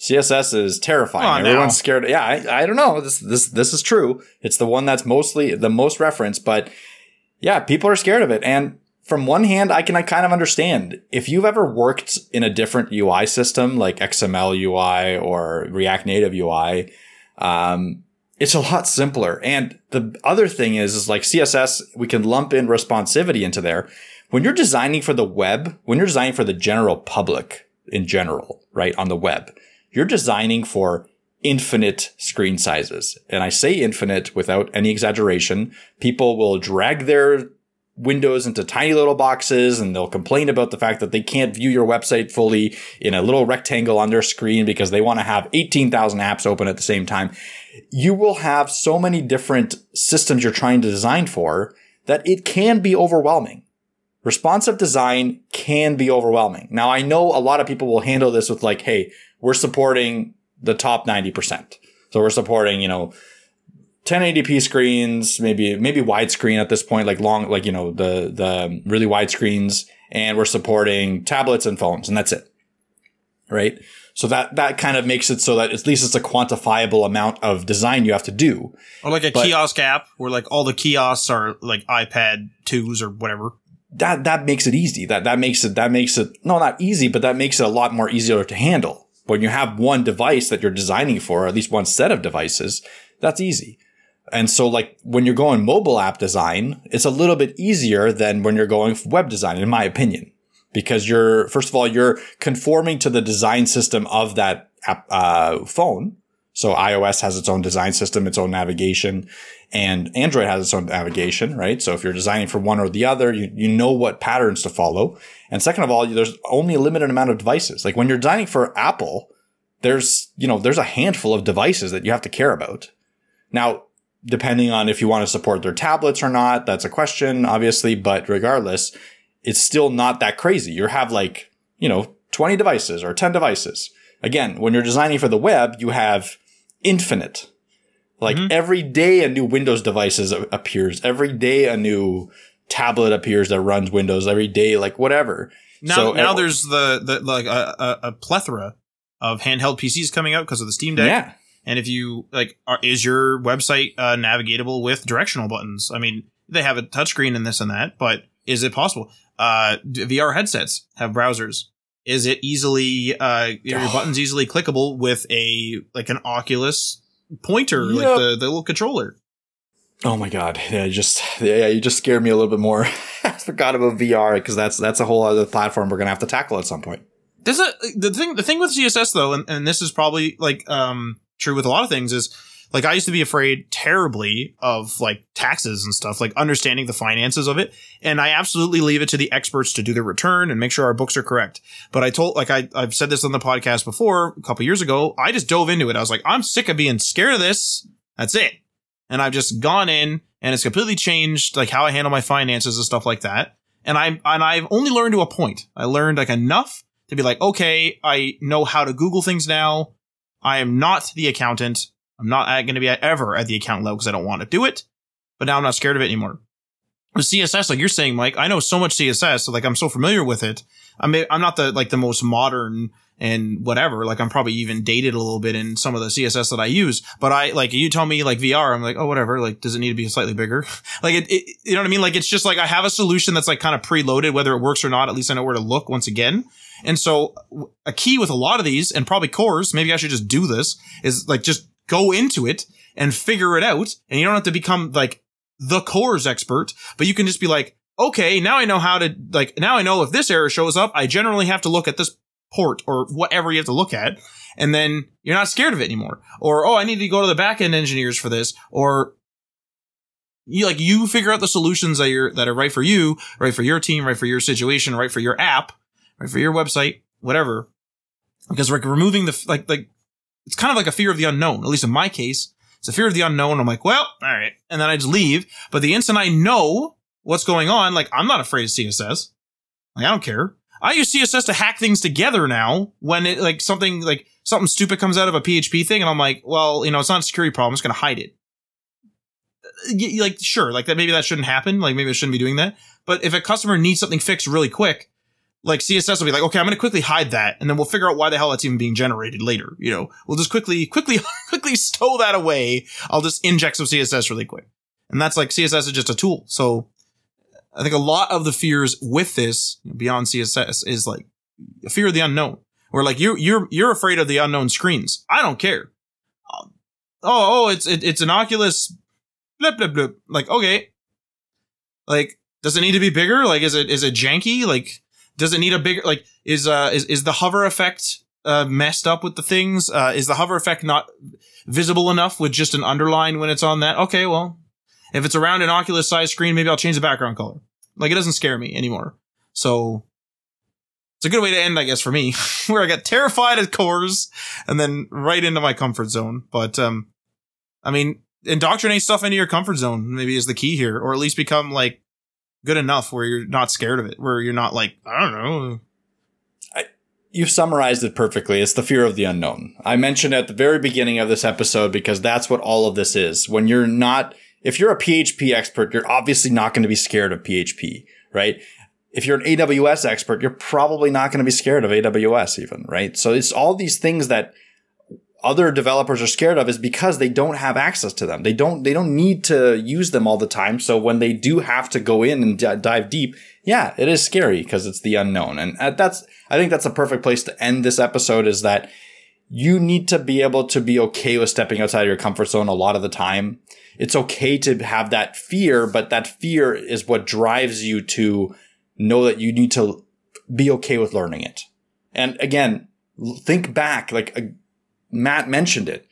CSS is terrifying. On now. Everyone's scared. Yeah, I, I don't know. This, this, this is true. It's the one that's mostly, the most referenced, but yeah, people are scared of it. And from one hand, I can I kind of understand. If you've ever worked in a different UI system, like XML UI or React Native UI, um, it's a lot simpler. And the other thing is, is like CSS, we can lump in responsivity into there. When you're designing for the web, when you're designing for the general public in general, right, on the web, you're designing for infinite screen sizes. And I say infinite without any exaggeration. People will drag their windows into tiny little boxes and they'll complain about the fact that they can't view your website fully in a little rectangle on their screen because they want to have 18,000 apps open at the same time. You will have so many different systems you're trying to design for that it can be overwhelming. Responsive design can be overwhelming. Now I know a lot of people will handle this with like, Hey, we're supporting the top 90%. So we're supporting, you know, 1080p screens, maybe maybe widescreen at this point, like long, like you know the the um, really wide screens, and we're supporting tablets and phones, and that's it. right? So that that kind of makes it so that at least it's a quantifiable amount of design you have to do. Or like a But- kiosk app where like all the kiosks are like iPad twos or whatever. That that makes it easy. That that makes it that makes it no not easy, but that makes it a lot more easier to handle. When you have one device that you're designing for, or at least one set of devices, that's easy. And so like when you're going mobile app design, it's a little bit easier than when you're going web design, in my opinion. Because you're, first of all, you're conforming to the design system of that app, uh, phone. So iOS has its own design system, its own navigation, and Android has its own navigation, right? So if you're designing for one or the other, you, you know what patterns to follow. And second of all, there's only a limited amount of devices. Like when you're designing for Apple, there's, you know, there's a handful of devices that you have to care about. Now, depending on if you want to support their tablets or not, that's a question, obviously, but regardless, it's still not that crazy. You have like, you know, 20 devices or 10 devices. Again, when you're designing for the web, you have infinite. Like mm-hmm. every day a new Windows device is- appears. Every day a new tablet appears that runs Windows. Every day, like whatever. Now, So, now there's the, the like a, a, a plethora of handheld PCs coming out because of the Steam Deck. Yeah. And if you like, are, is your website uh, navigatable with directional buttons? I mean, they have a touchscreen and this and that, but is it possible? Uh, VR headsets have browsers. Is it easily uh, are your buttons easily clickable with a like an Oculus pointer, like the, the little controller? Oh my god! Yeah, you just yeah, you just scared me a little bit more. I forgot about VR because that's that's a whole other platform we're gonna have to tackle at some point. There's a the thing the thing with CSS though, and, and this is probably like um true with a lot of things is like I used to be afraid terribly of like taxes and stuff, like understanding the finances of it. And I absolutely leave it to the experts to do their return and make sure our books are correct. But I told like I I've said this on the podcast before a couple years ago. I just dove into it. I was like, I'm sick of being scared of this. That's it. And I've just gone in and it's completely changed like how I handle my finances and stuff like that. And I and I've only learned to a point. I learned like enough to be like, okay, I know how to Google things now. I am not the accountant. I'm not going to be ever at the accountant level because I don't want to do it. But now I'm not scared of it anymore. With CSS, like you're saying, Mike, I know so much CSS, so like I'm so familiar with it. I'm I'm not the like the most modern and whatever. Like I'm probably even dated a little bit in some of the CSS that I use. But I like you tell me like VR, I'm like, oh whatever. Like, does it need to be slightly bigger? like it, it, you know what I mean? Like it's just like I have a solution that's like kind of preloaded, whether it works or not. At least I know where to look once again. And so a key with a lot of these, and probably CORS, maybe I should just do this, is like just go into it and figure it out. And you don't have to become like the CORS expert, but you can just be like, okay, now I know how to like, now I know if this error shows up, I generally have to look at this port or whatever you have to look at. And then you're not scared of it anymore. Or, oh, I need to go to the backend engineers for this. Or you like, you figure out the solutions that you're, that are right for you, right for your team, right for your situation, right for your app, for your website, whatever. Because like removing the, like, like, it's kind of like a fear of the unknown, at least in my case. It's a fear of the unknown. I'm like, well, all right. And then I just leave. But the instant I know what's going on, like, I'm not afraid of CSS. Like, I don't care. I use CSS to hack things together now when it, like, something, like, something stupid comes out of a PHP thing. And I'm like, well, you know, it's not a security problem. I'm just to hide it. Uh, like, sure, like that, maybe that shouldn't happen. Like, maybe I shouldn't be doing that. But if a customer needs something fixed really quick, like CSS will be like, okay, I'm going to quickly hide that, and then we'll figure out why the hell that's even being generated later. You know, we'll just quickly, quickly, quickly stow that away. I'll just inject some CSS really quick, and that's like CSS is just a tool. So I think a lot of the fears with this beyond CSS is like a fear of the unknown, or like you you're you're afraid of the unknown screens. I don't care. Uh, oh, oh, it's it, it's an Oculus, blip blip blip. Like okay, like does it need to be bigger? Like is it is it janky? Like does it need a bigger like is uh is, is the hover effect uh messed up with the things? Uh is the hover effect not visible enough with just an underline when it's on that? Okay well if it's around an oculus size screen maybe i'll change the background color. Like it doesn't scare me anymore. So it's a good way to end i guess for me where i got terrified at CORS and then right into my comfort zone. But um i mean indoctrinate stuff into your comfort zone maybe is the key here or at least become like good enough where you're not scared of it, where you're not like, I don't know. You've summarized it perfectly. It's the fear of the unknown. I mentioned at the very beginning of this episode because that's what all of this is. When you're not, if you're a PHP expert, you're obviously not going to be scared of PHP, right? if you're an AWS expert, you're probably not going to be scared of AWS even, right? So it's all these things that other developers are scared of is because they don't have access to them. They don't, they don't need to use them all the time. So when they do have to go in and d- dive deep, yeah, it is scary because it's the unknown. And uh, that's, I think that's a perfect place to end this episode is that you need to be able to be okay with stepping outside of your comfort zone a lot of the time. It's okay to have that fear, but that fear is what drives you to know that you need to be okay with learning it. And again, think back, like uh, Matt mentioned it.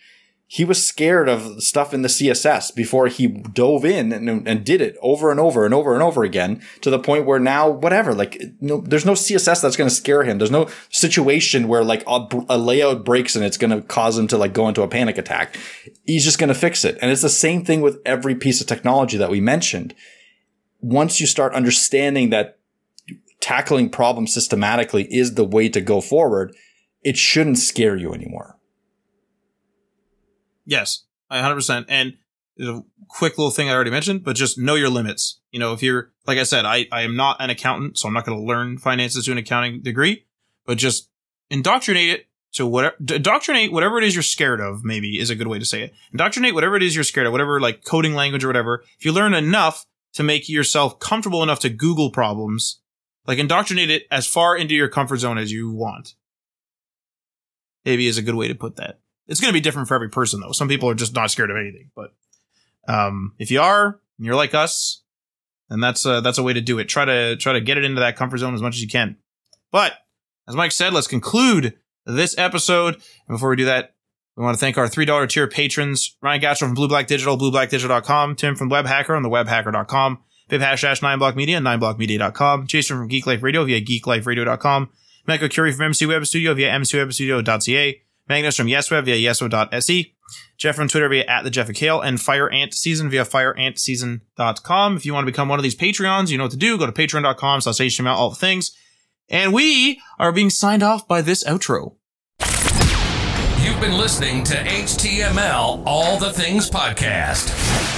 He was scared of stuff in the CSS before he dove in and, and, did it over and over and over and over again to the point where now, whatever, like, no, there's no CSS that's going to scare him. There's no situation where like a, a layout breaks and it's going to cause him to like go into a panic attack. He's just going to fix it. And it's the same thing with every piece of technology that we mentioned. Once you start understanding that tackling problems systematically is the way to go forward, it shouldn't scare you anymore. Yes, I 100%. And a quick little thing I already mentioned, but just know your limits. You know, if you're, like I said, I, I am not an accountant, so I'm not going to learn finances to an accounting degree, but just indoctrinate it to whatever, indoctrinate whatever it is you're scared of, maybe is a good way to say it. Indoctrinate whatever it is you're scared of, whatever like coding language or whatever. If you learn enough to make yourself comfortable enough to Google problems, like indoctrinate it as far into your comfort zone as you want. Maybe is a good way to put that. It's going to be different for every person though. Some people are just not scared of anything, but um, if you are, and you're like us, then that's that's a way to do it. Try to try to get it into that comfort zone as much as you can. But as Mike said, let's conclude this episode. And before we do that, we want to thank our $3 tier patrons, Ryan Gastro from Blue Black Digital, blueblackdigital.com, Tim from WebHacker on the webhacker.com, Viv Hash 9block Media, 9blockmedia.com, Jason from Geek Life Radio via geekliferadio.com, Michael Curie from MC Web Studio via mcwebstudio.ca, Magnus from YesWeb via yesweb.se, Jeff from Twitter via at the Jeff Kale, and Fire Ant Season via fireantseason.com. If you want to become one of these Patreons, you know what to do. Go to patreon.com slash HTML, all the things. And we are being signed off by this outro. You've been listening to HTML All the Things Podcast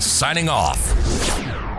signing off.